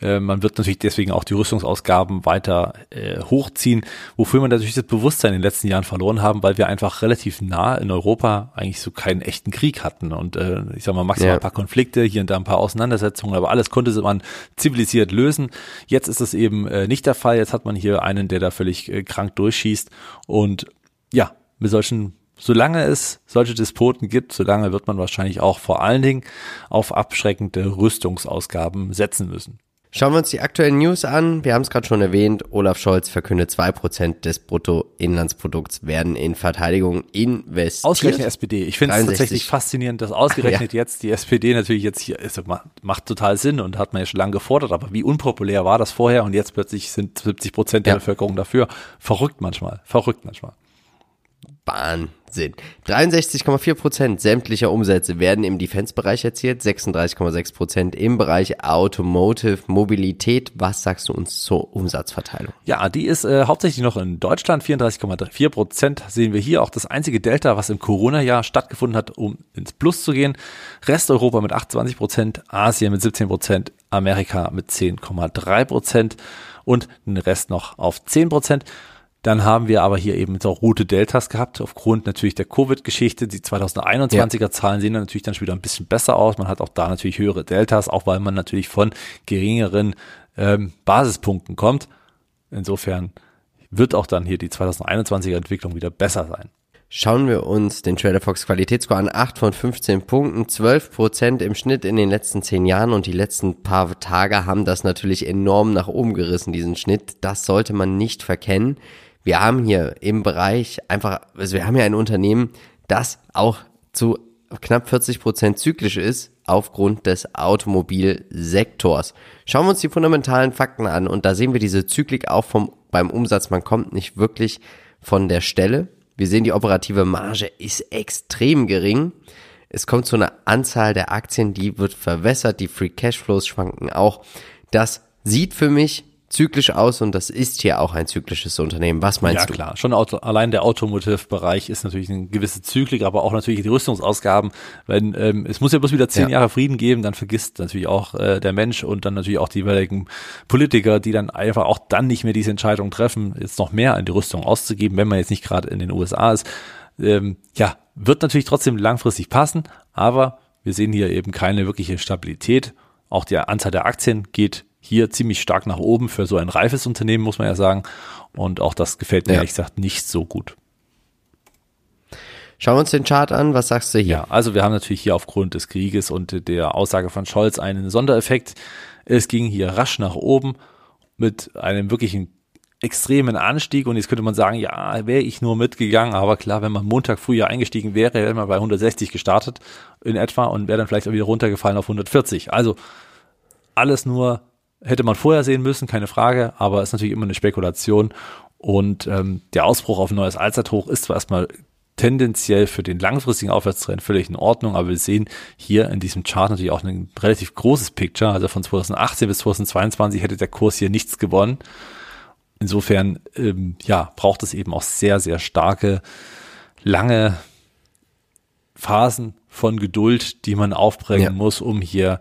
Äh, man wird natürlich deswegen auch die Rüstungsausgaben weiter äh, hochziehen, wofür man natürlich das Bewusstsein in den letzten Jahren verloren haben, weil wir einfach relativ nah in Europa eigentlich so keinen echten Krieg hatten. Und äh, ich sag mal, maximal ja. ein paar Konflikte, hier und da ein paar Auseinandersetzungen, aber alles konnte man zivilisiert lösen. Jetzt ist es eben äh, nicht der Fall. Jetzt hat man hier einen, der da völlig äh, krank durchschießt. Und ja, mit solchen solange es solche Despoten gibt, solange wird man wahrscheinlich auch vor allen Dingen auf abschreckende Rüstungsausgaben setzen müssen.
Schauen wir uns die aktuellen News an. Wir haben es gerade schon erwähnt. Olaf Scholz verkündet, zwei Prozent des Bruttoinlandsprodukts werden in Verteidigung investiert.
Ausgerechnet SPD. Ich finde es tatsächlich faszinierend, dass ausgerechnet ja. jetzt die SPD natürlich jetzt hier ist. Macht total Sinn und hat man ja schon lange gefordert. Aber wie unpopulär war das vorher? Und jetzt plötzlich sind 70 Prozent der ja. Bevölkerung dafür. Verrückt manchmal. Verrückt manchmal.
Wahnsinn. 63,4 Prozent sämtlicher Umsätze werden im Defense-Bereich erzielt, 36,6 Prozent im Bereich Automotive Mobilität. Was sagst du uns zur Umsatzverteilung?
Ja, die ist äh, hauptsächlich noch in Deutschland. 34,4 Prozent sehen wir hier auch das einzige Delta, was im Corona-Jahr stattgefunden hat, um ins Plus zu gehen. Rest Europa mit 28 Prozent, Asien mit 17 Prozent, Amerika mit 10,3 Prozent und den Rest noch auf 10 Prozent. Dann haben wir aber hier eben so rote Deltas gehabt, aufgrund natürlich der Covid-Geschichte. Die 2021er Zahlen sehen dann natürlich dann schon wieder ein bisschen besser aus. Man hat auch da natürlich höhere Deltas, auch weil man natürlich von geringeren ähm, Basispunkten kommt. Insofern wird auch dann hier die 2021er Entwicklung wieder besser sein.
Schauen wir uns den Trader Fox Qualitätsscore an. 8 von 15 Punkten, 12 Prozent im Schnitt in den letzten 10 Jahren und die letzten paar Tage haben das natürlich enorm nach oben gerissen, diesen Schnitt. Das sollte man nicht verkennen. Wir haben hier im Bereich einfach, also wir haben hier ein Unternehmen, das auch zu knapp 40 Prozent zyklisch ist aufgrund des Automobilsektors. Schauen wir uns die fundamentalen Fakten an und da sehen wir diese Zyklik auch vom, beim Umsatz. Man kommt nicht wirklich von der Stelle. Wir sehen, die operative Marge ist extrem gering. Es kommt zu einer Anzahl der Aktien, die wird verwässert, die Free Cashflows schwanken auch. Das sieht für mich zyklisch aus und das ist hier auch ein zyklisches Unternehmen. Was meinst
ja,
du?
Ja klar, schon Auto, allein der Automotive-Bereich ist natürlich eine gewisse Zyklik, aber auch natürlich die Rüstungsausgaben. Wenn ähm, es muss ja bloß wieder zehn ja. Jahre Frieden geben, dann vergisst natürlich auch äh, der Mensch und dann natürlich auch die jeweiligen Politiker, die dann einfach auch dann nicht mehr diese Entscheidung treffen, jetzt noch mehr an die Rüstung auszugeben, wenn man jetzt nicht gerade in den USA ist. Ähm, ja, wird natürlich trotzdem langfristig passen, aber wir sehen hier eben keine wirkliche Stabilität. Auch die Anzahl der Aktien geht hier ziemlich stark nach oben für so ein reifes Unternehmen, muss man ja sagen. Und auch das gefällt mir ja. ehrlich gesagt nicht so gut.
Schauen wir uns den Chart an. Was sagst du hier?
Ja, also wir haben natürlich hier aufgrund des Krieges und der Aussage von Scholz einen Sondereffekt. Es ging hier rasch nach oben mit einem wirklichen extremen Anstieg und jetzt könnte man sagen, ja, wäre ich nur mitgegangen, aber klar, wenn man Montag früher eingestiegen wäre, wäre man bei 160 gestartet in etwa und wäre dann vielleicht auch wieder runtergefallen auf 140. Also alles nur hätte man vorher sehen müssen, keine Frage, aber ist natürlich immer eine Spekulation. Und ähm, der Ausbruch auf ein neues Allzeithoch ist zwar erstmal tendenziell für den langfristigen Aufwärtstrend völlig in Ordnung, aber wir sehen hier in diesem Chart natürlich auch ein relativ großes Picture. Also von 2018 bis 2022 hätte der Kurs hier nichts gewonnen. Insofern, ähm, ja, braucht es eben auch sehr, sehr starke, lange Phasen von Geduld, die man aufbringen ja. muss, um hier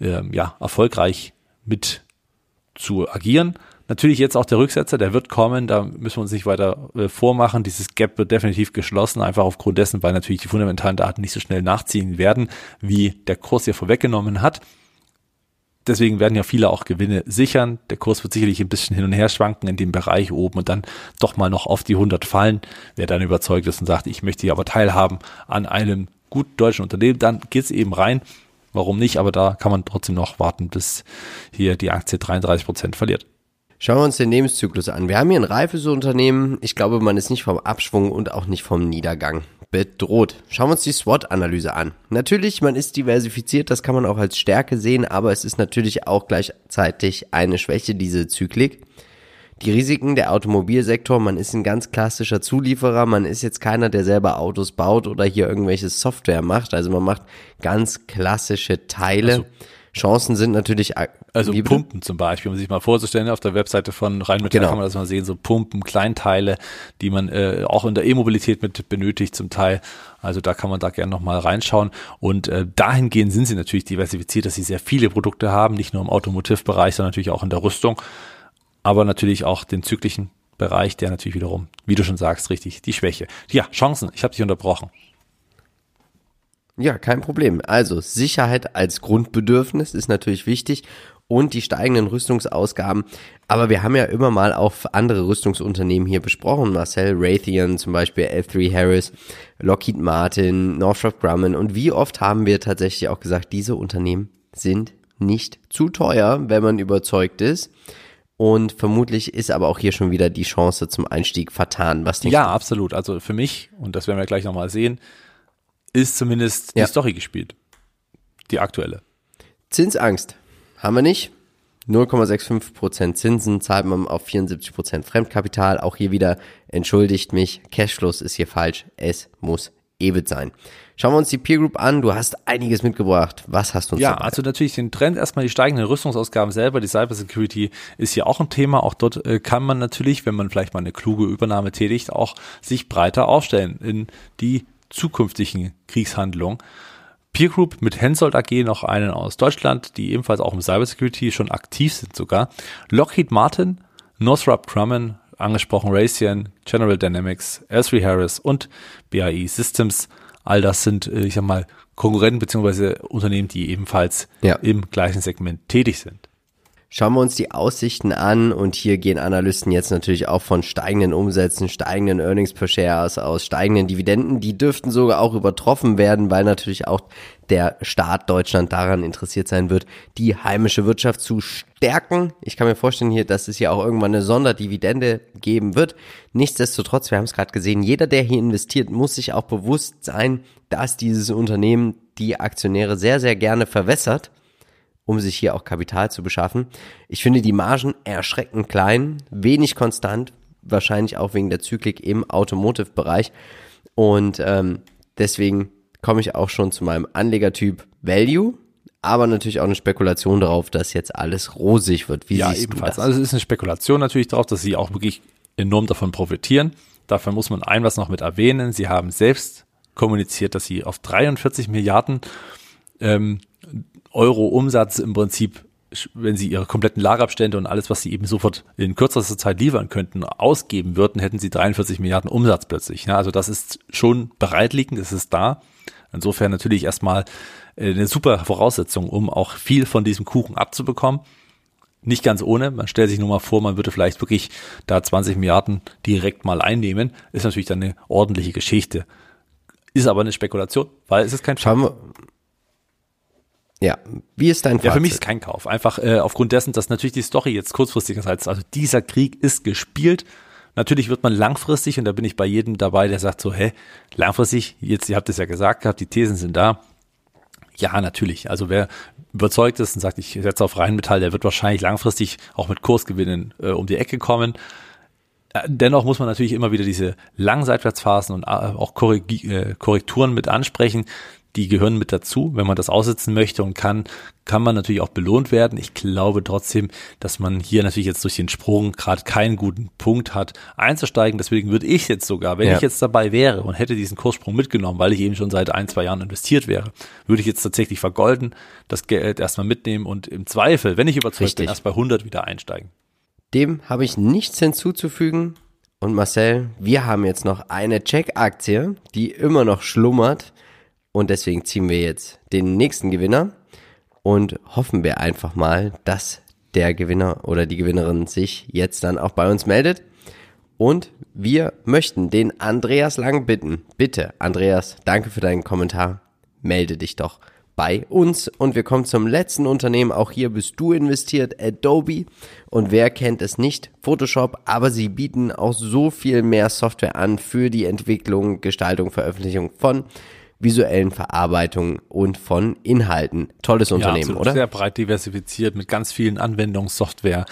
ähm, ja erfolgreich mit zu agieren. Natürlich jetzt auch der Rücksetzer, der wird kommen, da müssen wir uns nicht weiter äh, vormachen. Dieses Gap wird definitiv geschlossen, einfach aufgrund dessen, weil natürlich die fundamentalen Daten nicht so schnell nachziehen werden, wie der Kurs hier vorweggenommen hat. Deswegen werden ja viele auch Gewinne sichern. Der Kurs wird sicherlich ein bisschen hin und her schwanken in dem Bereich oben und dann doch mal noch auf die 100 fallen. Wer dann überzeugt ist und sagt, ich möchte hier aber teilhaben an einem gut deutschen Unternehmen, dann geht's eben rein. Warum nicht? Aber da kann man trotzdem noch warten, bis hier die Aktie 33 Prozent verliert.
Schauen wir uns den Lebenszyklus an. Wir haben hier ein reifes Unternehmen. Ich glaube, man ist nicht vom Abschwung und auch nicht vom Niedergang bedroht. Schauen wir uns die SWOT-Analyse an. Natürlich, man ist diversifiziert, das kann man auch als Stärke sehen, aber es ist natürlich auch gleichzeitig eine Schwäche, diese Zyklik die Risiken der Automobilsektor, man ist ein ganz klassischer Zulieferer, man ist jetzt keiner, der selber Autos baut oder hier irgendwelche Software macht, also man macht ganz klassische Teile. Also, Chancen sind natürlich
also Pumpen zum Beispiel, um sich mal vorzustellen, auf der Webseite von Rheinmetall genau. kann man das mal sehen, so Pumpen, Kleinteile, die man äh, auch in der E-Mobilität mit benötigt zum Teil. Also da kann man da gerne nochmal reinschauen. Und äh, dahingehend sind sie natürlich diversifiziert, dass sie sehr viele Produkte haben, nicht nur im Automotivbereich, sondern natürlich auch in der Rüstung aber natürlich auch den zyklischen Bereich, der natürlich wiederum, wie du schon sagst, richtig, die Schwäche. Ja, Chancen, ich habe dich unterbrochen.
Ja, kein Problem. Also Sicherheit als Grundbedürfnis ist natürlich wichtig und die steigenden Rüstungsausgaben. Aber wir haben ja immer mal auch andere Rüstungsunternehmen hier besprochen. Marcel Raytheon zum Beispiel, L3 Harris, Lockheed Martin, Northrop Grumman. Und wie oft haben wir tatsächlich auch gesagt, diese Unternehmen sind nicht zu teuer, wenn man überzeugt ist. Und vermutlich ist aber auch hier schon wieder die Chance zum Einstieg vertan. Was
ja, du? absolut. Also für mich, und das werden wir gleich nochmal sehen, ist zumindest ja. die Story gespielt. Die aktuelle.
Zinsangst haben wir nicht. 0,65% Zinsen zahlt man auf 74% Fremdkapital. Auch hier wieder entschuldigt mich. Cashflows ist hier falsch. Es muss EBIT sein. Schauen wir uns die Peer Group an. Du hast einiges mitgebracht. Was hast du uns
Ja, dabei? also natürlich den Trend, erstmal die steigenden Rüstungsausgaben selber. Die Cybersecurity ist hier auch ein Thema. Auch dort äh, kann man natürlich, wenn man vielleicht mal eine kluge Übernahme tätigt, auch sich breiter aufstellen in die zukünftigen Kriegshandlungen. Peer Group mit Hensoldt AG noch einen aus Deutschland, die ebenfalls auch im Cybersecurity schon aktiv sind sogar. Lockheed Martin, Northrop Grumman, angesprochen Raytheon, General Dynamics, L3 Harris und BAE Systems. All das sind, äh, ich sag mal, Konkurrenten beziehungsweise Unternehmen, die ebenfalls ja. im gleichen Segment tätig sind.
Schauen wir uns die Aussichten an und hier gehen Analysten jetzt natürlich auch von steigenden Umsätzen, steigenden Earnings per Share aus, aus steigenden Dividenden. Die dürften sogar auch übertroffen werden, weil natürlich auch der Staat Deutschland daran interessiert sein wird, die heimische Wirtschaft zu stärken. Ich kann mir vorstellen hier, dass es hier auch irgendwann eine Sonderdividende geben wird. Nichtsdestotrotz, wir haben es gerade gesehen, jeder, der hier investiert, muss sich auch bewusst sein, dass dieses Unternehmen die Aktionäre sehr, sehr gerne verwässert um sich hier auch Kapital zu beschaffen. Ich finde die Margen erschreckend klein, wenig konstant, wahrscheinlich auch wegen der Zyklik im Automotive-Bereich. Und ähm, deswegen komme ich auch schon zu meinem Anlegertyp Value, aber natürlich auch eine Spekulation darauf, dass jetzt alles rosig wird.
Wie ja, siehst ebenfalls. Du das? Also es ist eine Spekulation natürlich darauf, dass sie auch wirklich enorm davon profitieren. Dafür muss man ein was noch mit erwähnen. Sie haben selbst kommuniziert, dass sie auf 43 Milliarden ähm, Euro Umsatz im Prinzip, wenn sie ihre kompletten Lagerabstände und alles, was sie eben sofort in kürzester Zeit liefern könnten, ausgeben würden, hätten sie 43 Milliarden Umsatz plötzlich. Ja, also das ist schon bereitliegend, es ist da. Insofern natürlich erstmal äh, eine super Voraussetzung, um auch viel von diesem Kuchen abzubekommen. Nicht ganz ohne. Man stellt sich nur mal vor, man würde vielleicht wirklich da 20 Milliarden direkt mal einnehmen. Ist natürlich dann eine ordentliche Geschichte. Ist aber eine Spekulation, weil es ist kein
Schauen wir, ja, wie ist dein Fazit?
Ja, für mich ist kein Kauf. Einfach äh, aufgrund dessen, dass natürlich die Story jetzt kurzfristig ist. Also dieser Krieg ist gespielt. Natürlich wird man langfristig, und da bin ich bei jedem dabei, der sagt so, hä, langfristig, jetzt, ihr habt es ja gesagt gehabt, die Thesen sind da. Ja, natürlich. Also wer überzeugt ist und sagt, ich setze auf Rheinmetall, der wird wahrscheinlich langfristig auch mit Kursgewinnen äh, um die Ecke kommen. Äh, dennoch muss man natürlich immer wieder diese langen Seitwärtsphasen und äh, auch äh, Korrekturen mit ansprechen die gehören mit dazu. Wenn man das aussitzen möchte und kann, kann man natürlich auch belohnt werden. Ich glaube trotzdem, dass man hier natürlich jetzt durch den Sprung gerade keinen guten Punkt hat, einzusteigen. Deswegen würde ich jetzt sogar, wenn ja. ich jetzt dabei wäre und hätte diesen Kurssprung mitgenommen, weil ich eben schon seit ein, zwei Jahren investiert wäre, würde ich jetzt tatsächlich vergolden, das Geld erstmal mitnehmen und im Zweifel, wenn ich überzeugt Richtig. bin, erst bei 100 wieder einsteigen.
Dem habe ich nichts hinzuzufügen. Und Marcel, wir haben jetzt noch eine Check-Aktie, die immer noch schlummert. Und deswegen ziehen wir jetzt den nächsten Gewinner und hoffen wir einfach mal, dass der Gewinner oder die Gewinnerin sich jetzt dann auch bei uns meldet. Und wir möchten den Andreas Lang bitten. Bitte, Andreas, danke für deinen Kommentar. Melde dich doch bei uns. Und wir kommen zum letzten Unternehmen. Auch hier bist du investiert, Adobe. Und wer kennt es nicht? Photoshop. Aber sie bieten auch so viel mehr Software an für die Entwicklung, Gestaltung, Veröffentlichung von visuellen Verarbeitung und von Inhalten. Tolles Unternehmen, ja, oder?
Sehr breit diversifiziert mit ganz vielen Anwendungssoftware,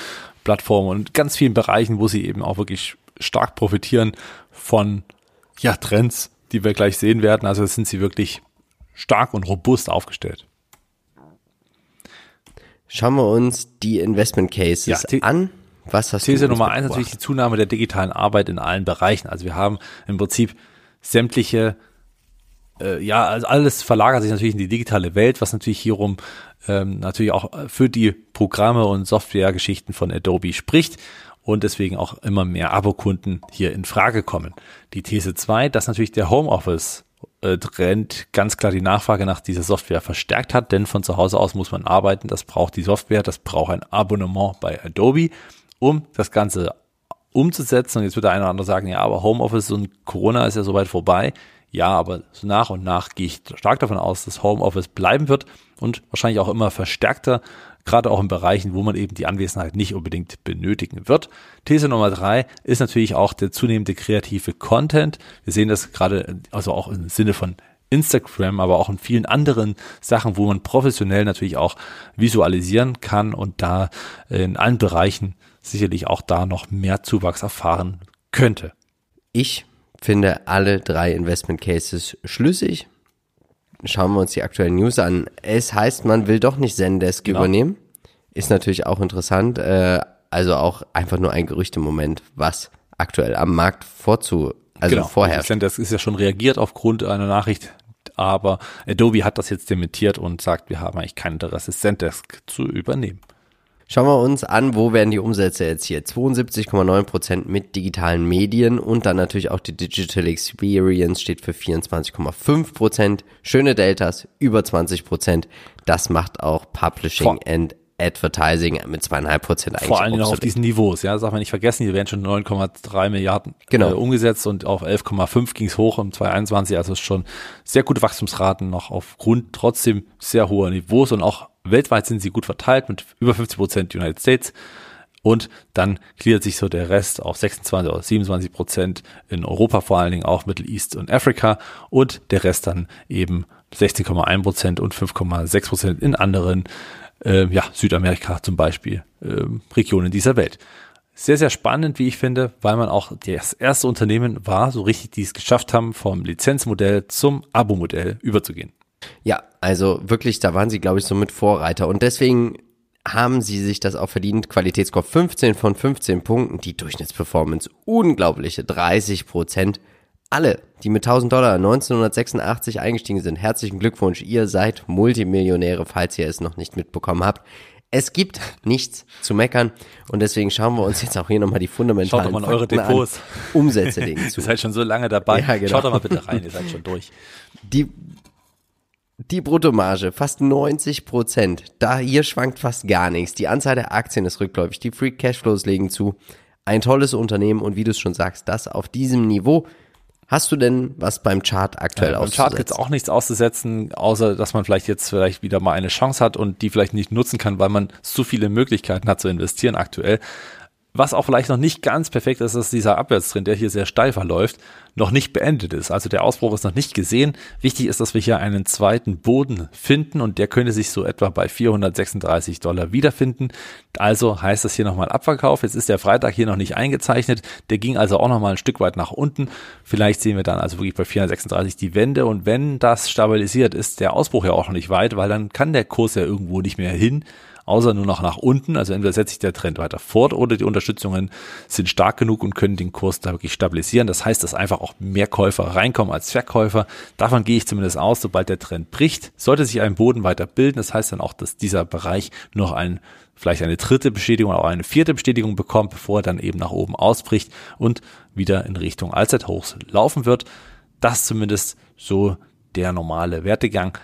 Plattformen und ganz vielen Bereichen, wo sie eben auch wirklich stark profitieren von ja, Trends, die wir gleich sehen werden. Also sind sie wirklich stark und robust aufgestellt.
Schauen wir uns die Investment Cases ja, an.
Was hast These du Nummer eins natürlich die Zunahme der digitalen Arbeit in allen Bereichen. Also wir haben im Prinzip sämtliche äh, ja, also alles verlagert sich natürlich in die digitale Welt, was natürlich hierum ähm, natürlich auch für die Programme und Softwaregeschichten von Adobe spricht und deswegen auch immer mehr Abokunden hier in Frage kommen. Die These 2, dass natürlich der Homeoffice Trend ganz klar die Nachfrage nach dieser Software verstärkt hat, denn von zu Hause aus muss man arbeiten, das braucht die Software, das braucht ein Abonnement bei Adobe, um das Ganze umzusetzen. Und jetzt wird der eine oder andere sagen, ja, aber Homeoffice und Corona ist ja soweit vorbei. Ja, aber so nach und nach gehe ich stark davon aus, dass Homeoffice bleiben wird und wahrscheinlich auch immer verstärkter, gerade auch in Bereichen, wo man eben die Anwesenheit nicht unbedingt benötigen wird. These Nummer drei ist natürlich auch der zunehmende kreative Content. Wir sehen das gerade, also auch im Sinne von Instagram, aber auch in vielen anderen Sachen, wo man professionell natürlich auch visualisieren kann und da in allen Bereichen sicherlich auch da noch mehr Zuwachs erfahren könnte.
Ich finde alle drei Investment Cases schlüssig. Schauen wir uns die aktuellen News an. Es heißt, man will doch nicht Zendesk genau. übernehmen. Ist natürlich auch interessant. Äh, also auch einfach nur ein Gerücht im Moment, was aktuell am Markt vorzu, also genau. vorherrscht.
Zendesk ist ja schon reagiert aufgrund einer Nachricht, aber Adobe hat das jetzt dementiert und sagt, wir haben eigentlich kein Interesse, Zendesk zu übernehmen.
Schauen wir uns an, wo werden die Umsätze jetzt hier? 72,9% mit digitalen Medien und dann natürlich auch die Digital Experience steht für 24,5%. Schöne Deltas, über 20%. Das macht auch Publishing Vor and Advertising mit zweieinhalb Prozent eigentlich.
Vor allem noch auf diesen Niveaus, ja, das darf man nicht vergessen, hier werden schon 9,3 Milliarden
Genau.
äh, umgesetzt und auf 11,5 ging es hoch im 2021, also schon sehr gute Wachstumsraten noch aufgrund trotzdem sehr hoher Niveaus und auch weltweit sind sie gut verteilt mit über 50 Prozent United States und dann gliedert sich so der Rest auf 26 oder 27 Prozent in Europa, vor allen Dingen auch Middle East und Afrika und der Rest dann eben 16,1 Prozent und 5,6 Prozent in anderen, äh, ja, Südamerika zum Beispiel, äh, Regionen dieser Welt. Sehr, sehr spannend, wie ich finde, weil man auch das erste Unternehmen war, so richtig, die es geschafft haben, vom Lizenzmodell zum Abo-Modell überzugehen.
Ja, also wirklich, da waren sie, glaube ich, so mit Vorreiter. Und deswegen haben sie sich das auch verdient. Qualitätsscore 15 von 15 Punkten, die Durchschnittsperformance unglaubliche 30 Prozent. Alle, die mit 1000 Dollar 1986 eingestiegen sind, herzlichen Glückwunsch. Ihr seid Multimillionäre, falls ihr es noch nicht mitbekommen habt. Es gibt nichts zu meckern und deswegen schauen wir uns jetzt auch hier nochmal die fundamentalen
Schaut doch mal eure Depots.
An. Umsätze legen zu.
Ihr seid schon so lange dabei.
Ja, genau.
Schaut doch mal bitte rein, ihr seid schon durch.
Die, die Bruttomarge, fast 90 Prozent. Da hier schwankt fast gar nichts. Die Anzahl der Aktien ist rückläufig. Die Free Cashflows legen zu. Ein tolles Unternehmen und wie du es schon sagst, das auf diesem Niveau. Hast du denn was beim Chart aktuell
Ja, beim Chart gibt es auch nichts auszusetzen, außer dass man vielleicht jetzt vielleicht wieder mal eine Chance hat und die vielleicht nicht nutzen kann, weil man so viele Möglichkeiten hat zu investieren aktuell. Was auch vielleicht noch nicht ganz perfekt ist, ist dieser Abwärtstrend, der hier sehr steil verläuft, noch nicht beendet ist. Also der Ausbruch ist noch nicht gesehen. Wichtig ist, dass wir hier einen zweiten Boden finden und der könnte sich so etwa bei 436 Dollar wiederfinden. Also heißt das hier nochmal Abverkauf. Jetzt ist der Freitag hier noch nicht eingezeichnet. Der ging also auch nochmal ein Stück weit nach unten. Vielleicht sehen wir dann also wirklich bei 436 die Wende und wenn das stabilisiert ist, der Ausbruch ja auch noch nicht weit, weil dann kann der Kurs ja irgendwo nicht mehr hin außer nur noch nach unten. Also entweder setzt sich der Trend weiter fort oder die Unterstützungen sind stark genug und können den Kurs da wirklich stabilisieren. Das heißt, dass einfach auch mehr Käufer reinkommen als Verkäufer. Davon gehe ich zumindest aus, sobald der Trend bricht, sollte sich ein Boden weiter bilden. Das heißt dann auch, dass dieser Bereich noch ein vielleicht eine dritte Bestätigung oder eine vierte Bestätigung bekommt, bevor er dann eben nach oben ausbricht und wieder in Richtung Allzeithochs laufen wird. Das zumindest so der normale Wertegang.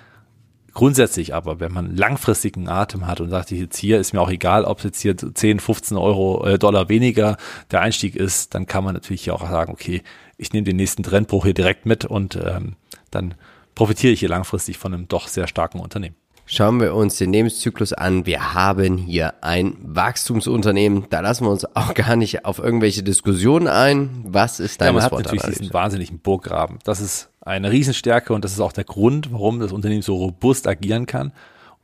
Grundsätzlich aber, wenn man langfristigen Atem hat und sagt, jetzt hier ist mir auch egal, ob es jetzt hier 10, 15 Euro, äh, Dollar weniger der Einstieg ist, dann kann man natürlich hier auch sagen, okay, ich nehme den nächsten Trendbruch hier direkt mit und ähm, dann profitiere ich hier langfristig von einem doch sehr starken Unternehmen.
Schauen wir uns den Lebenszyklus an. Wir haben hier ein Wachstumsunternehmen. Da lassen wir uns auch gar nicht auf irgendwelche Diskussionen ein. Was ist
Ja,
deine
man hat natürlich diesen wahnsinnigen Burggraben. Das ist eine Riesenstärke und das ist auch der Grund, warum das Unternehmen so robust agieren kann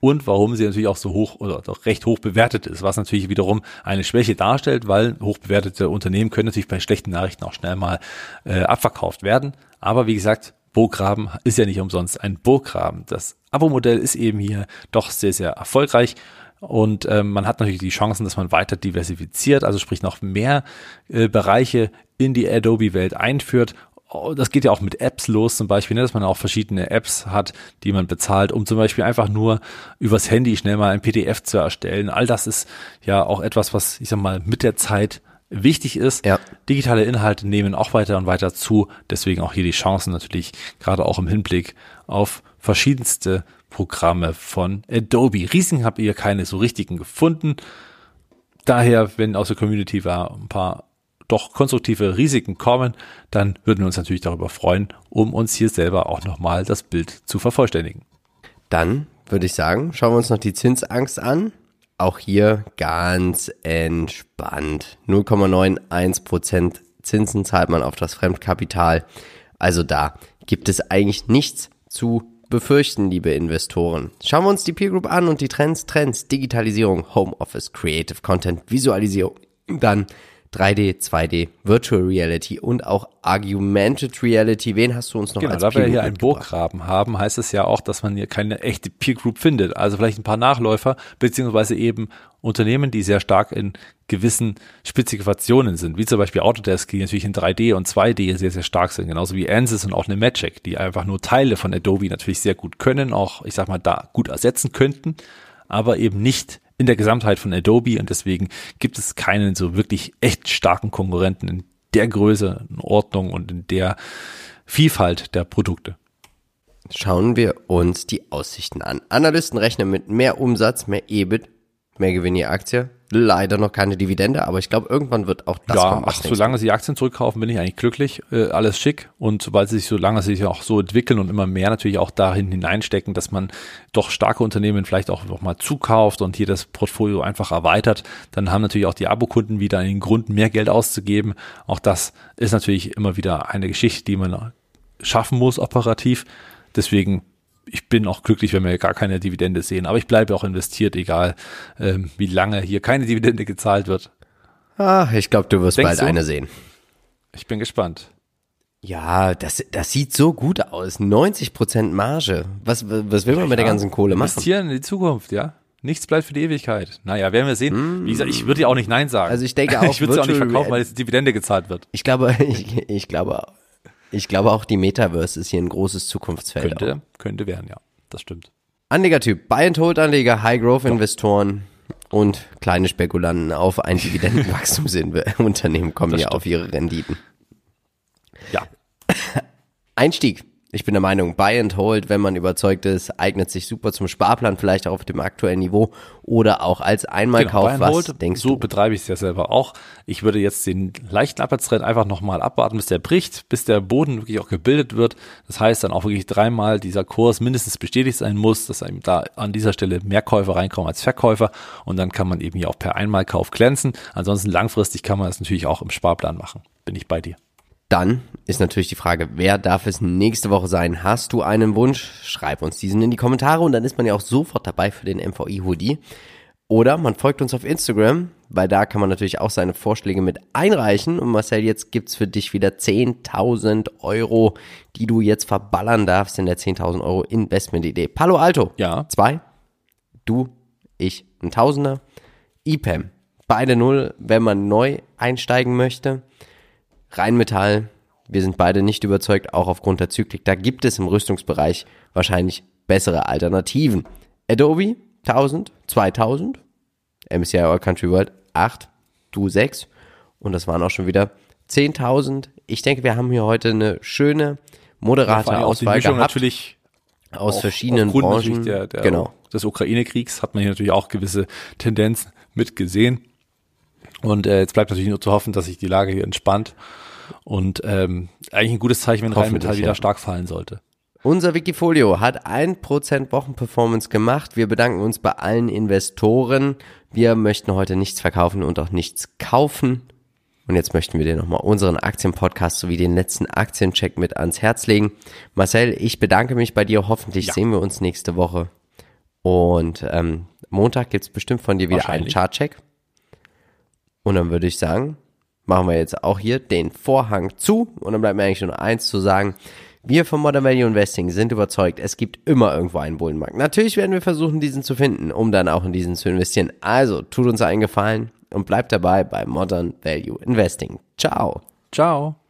und warum sie natürlich auch so hoch oder doch recht hoch bewertet ist, was natürlich wiederum eine Schwäche darstellt, weil hoch bewertete Unternehmen können natürlich bei schlechten Nachrichten auch schnell mal äh, abverkauft werden. Aber wie gesagt, Burggraben ist ja nicht umsonst ein Burggraben. Das Abo-Modell ist eben hier doch sehr, sehr erfolgreich. Und ähm, man hat natürlich die Chancen, dass man weiter diversifiziert, also sprich noch mehr äh, Bereiche in die Adobe-Welt einführt. Oh, Das geht ja auch mit Apps los zum Beispiel, ne, dass man auch verschiedene Apps hat, die man bezahlt, um zum Beispiel einfach nur übers Handy schnell mal ein PDF zu erstellen. All das ist ja auch etwas, was ich sag mal mit der Zeit wichtig ist.
Ja.
Digitale Inhalte nehmen auch weiter und weiter zu. Deswegen auch hier die Chancen natürlich, gerade auch im Hinblick auf verschiedenste Programme von Adobe. Risiken habt ihr keine so richtigen gefunden. Daher, wenn aus der Community da ein paar doch konstruktive Risiken kommen, dann würden wir uns natürlich darüber freuen, um uns hier selber auch nochmal das Bild zu vervollständigen.
Dann würde ich sagen, schauen wir uns noch die Zinsangst an. Auch hier ganz entspannt. 0,91% Zinsen zahlt man auf das Fremdkapital. Also da gibt es eigentlich nichts zu befürchten, liebe Investoren. Schauen wir uns die Peer Group an und die Trends, Trends, Digitalisierung, Homeoffice, Creative Content, Visualisierung, dann 3D, 2D, Virtual Reality und auch Augmented Reality. Wen hast du uns noch
Genau,
als
da wir hier einen? Burggraben haben, heißt es ja auch, dass man hier keine echte Peer Group findet. Also vielleicht ein paar Nachläufer, beziehungsweise eben Unternehmen, die sehr stark in gewissen Spezifikationen sind, wie zum Beispiel Autodesk, die natürlich in 3D und 2D sehr, sehr stark sind, genauso wie Ansys und auch eine Magic, die einfach nur Teile von Adobe natürlich sehr gut können, auch, ich sag mal, da gut ersetzen könnten, aber eben nicht in der Gesamtheit von Adobe und deswegen gibt es keinen so wirklich echt starken Konkurrenten in der Größe, in Ordnung und in der Vielfalt der Produkte.
Schauen wir uns die Aussichten an. Analysten rechnen mit mehr Umsatz, mehr EBIT, mehr Gewinn je Aktie. Leider noch keine Dividende, aber ich glaube, irgendwann wird auch das
ja,
kommen.
ach, solange sie Aktien zurückkaufen, bin ich eigentlich glücklich. Äh, alles schick. Und sobald sie sich, solange sie sich auch so entwickeln und immer mehr natürlich auch dahin hineinstecken, dass man doch starke Unternehmen vielleicht auch noch mal zukauft und hier das Portfolio einfach erweitert, dann haben natürlich auch die Abokunden wieder einen Grund, mehr Geld auszugeben. Auch das ist natürlich immer wieder eine Geschichte, die man schaffen muss operativ. Deswegen ich bin auch glücklich, wenn wir gar keine Dividende sehen. Aber ich bleibe auch investiert, egal ähm, wie lange hier keine Dividende gezahlt wird.
Ah, ich glaube, du wirst
Denkst
bald
du?
eine sehen.
Ich bin gespannt.
Ja, das, das sieht so gut aus. 90% Marge. Was, was will man mit der ganzen Kohle machen?
Investieren in die Zukunft, ja. Nichts bleibt für die Ewigkeit. Naja, werden wir sehen. Wie gesagt, ich würde ja auch nicht Nein sagen.
Also ich denke auch,
ich würde es auch nicht verkaufen, weil jetzt Dividende gezahlt wird.
Ich glaube, ich, ich glaube, ich glaube auch die Metaverse ist hier ein großes Zukunftsfeld.
Könnte, könnte werden, ja. Das stimmt.
Anlegertyp, Buy-and-Hold-Anleger, High-Growth-Investoren und kleine Spekulanten auf ein Dividendenwachstumsunternehmen kommen hier
stimmt.
auf ihre Renditen.
Ja.
Einstieg. Ich bin der Meinung, Buy and Hold, wenn man überzeugt ist, eignet sich super zum Sparplan, vielleicht auch auf dem aktuellen Niveau oder auch als Einmalkauf.
Buy and
Was
Hold,
denkst
so
du?
betreibe ich es ja selber auch. Ich würde jetzt den leichten Abwärtstrend einfach nochmal abwarten, bis der bricht, bis der Boden wirklich auch gebildet wird. Das heißt dann auch wirklich dreimal dieser Kurs mindestens bestätigt sein muss, dass eben da an dieser Stelle mehr Käufer reinkommen als Verkäufer und dann kann man eben hier auch per Einmalkauf glänzen. Ansonsten langfristig kann man das natürlich auch im Sparplan machen. Bin ich bei dir.
Dann ist natürlich die Frage, wer darf es nächste Woche sein? Hast du einen Wunsch? Schreib uns diesen in die Kommentare und dann ist man ja auch sofort dabei für den MVI Hoodie. Oder man folgt uns auf Instagram, weil da kann man natürlich auch seine Vorschläge mit einreichen. Und Marcel, jetzt gibt's für dich wieder 10.000 Euro, die du jetzt verballern darfst in der 10.000 Euro Investment-Idee. Palo Alto.
Ja.
Zwei. Du, ich, ein Tausender. IPAM. Beide null, wenn man neu einsteigen möchte. Rheinmetall, wir sind beide nicht überzeugt, auch aufgrund der Zyklik. Da gibt es im Rüstungsbereich wahrscheinlich bessere Alternativen. Adobe, 1000, 2000. MSCI All Country World, 8, du 6. Und das waren auch schon wieder 10.000. Ich denke, wir haben hier heute eine schöne, moderate
die
Auswahl gehabt
natürlich
aus
auch
verschiedenen Branchen.
Der, der,
genau.
Des Ukraine-Kriegs hat man hier natürlich auch gewisse Tendenzen mitgesehen. Und äh, jetzt bleibt natürlich nur zu hoffen, dass sich die Lage hier entspannt. Und ähm, eigentlich ein gutes Zeichen, wenn Rheinmetall wieder
ja.
stark fallen sollte.
Unser Wikifolio hat 1% Wochenperformance gemacht. Wir bedanken uns bei allen Investoren. Wir möchten heute nichts verkaufen und auch nichts kaufen. Und jetzt möchten wir dir nochmal unseren Aktienpodcast sowie den letzten Aktiencheck mit ans Herz legen. Marcel, ich bedanke mich bei dir. Hoffentlich
Ja.
sehen wir uns nächste Woche. Und ähm, Montag gibt's bestimmt von dir wieder einen. Chartcheck. Und dann würde ich sagen, machen wir jetzt auch hier den Vorhang zu. Und dann bleibt mir eigentlich nur eins zu sagen. Wir von Modern Value Investing sind überzeugt, es gibt immer irgendwo einen Bullenmarkt. Natürlich werden wir versuchen, diesen zu finden, um dann auch in diesen zu investieren. Also tut uns einen Gefallen und bleibt dabei bei Modern Value Investing. Ciao.
Ciao.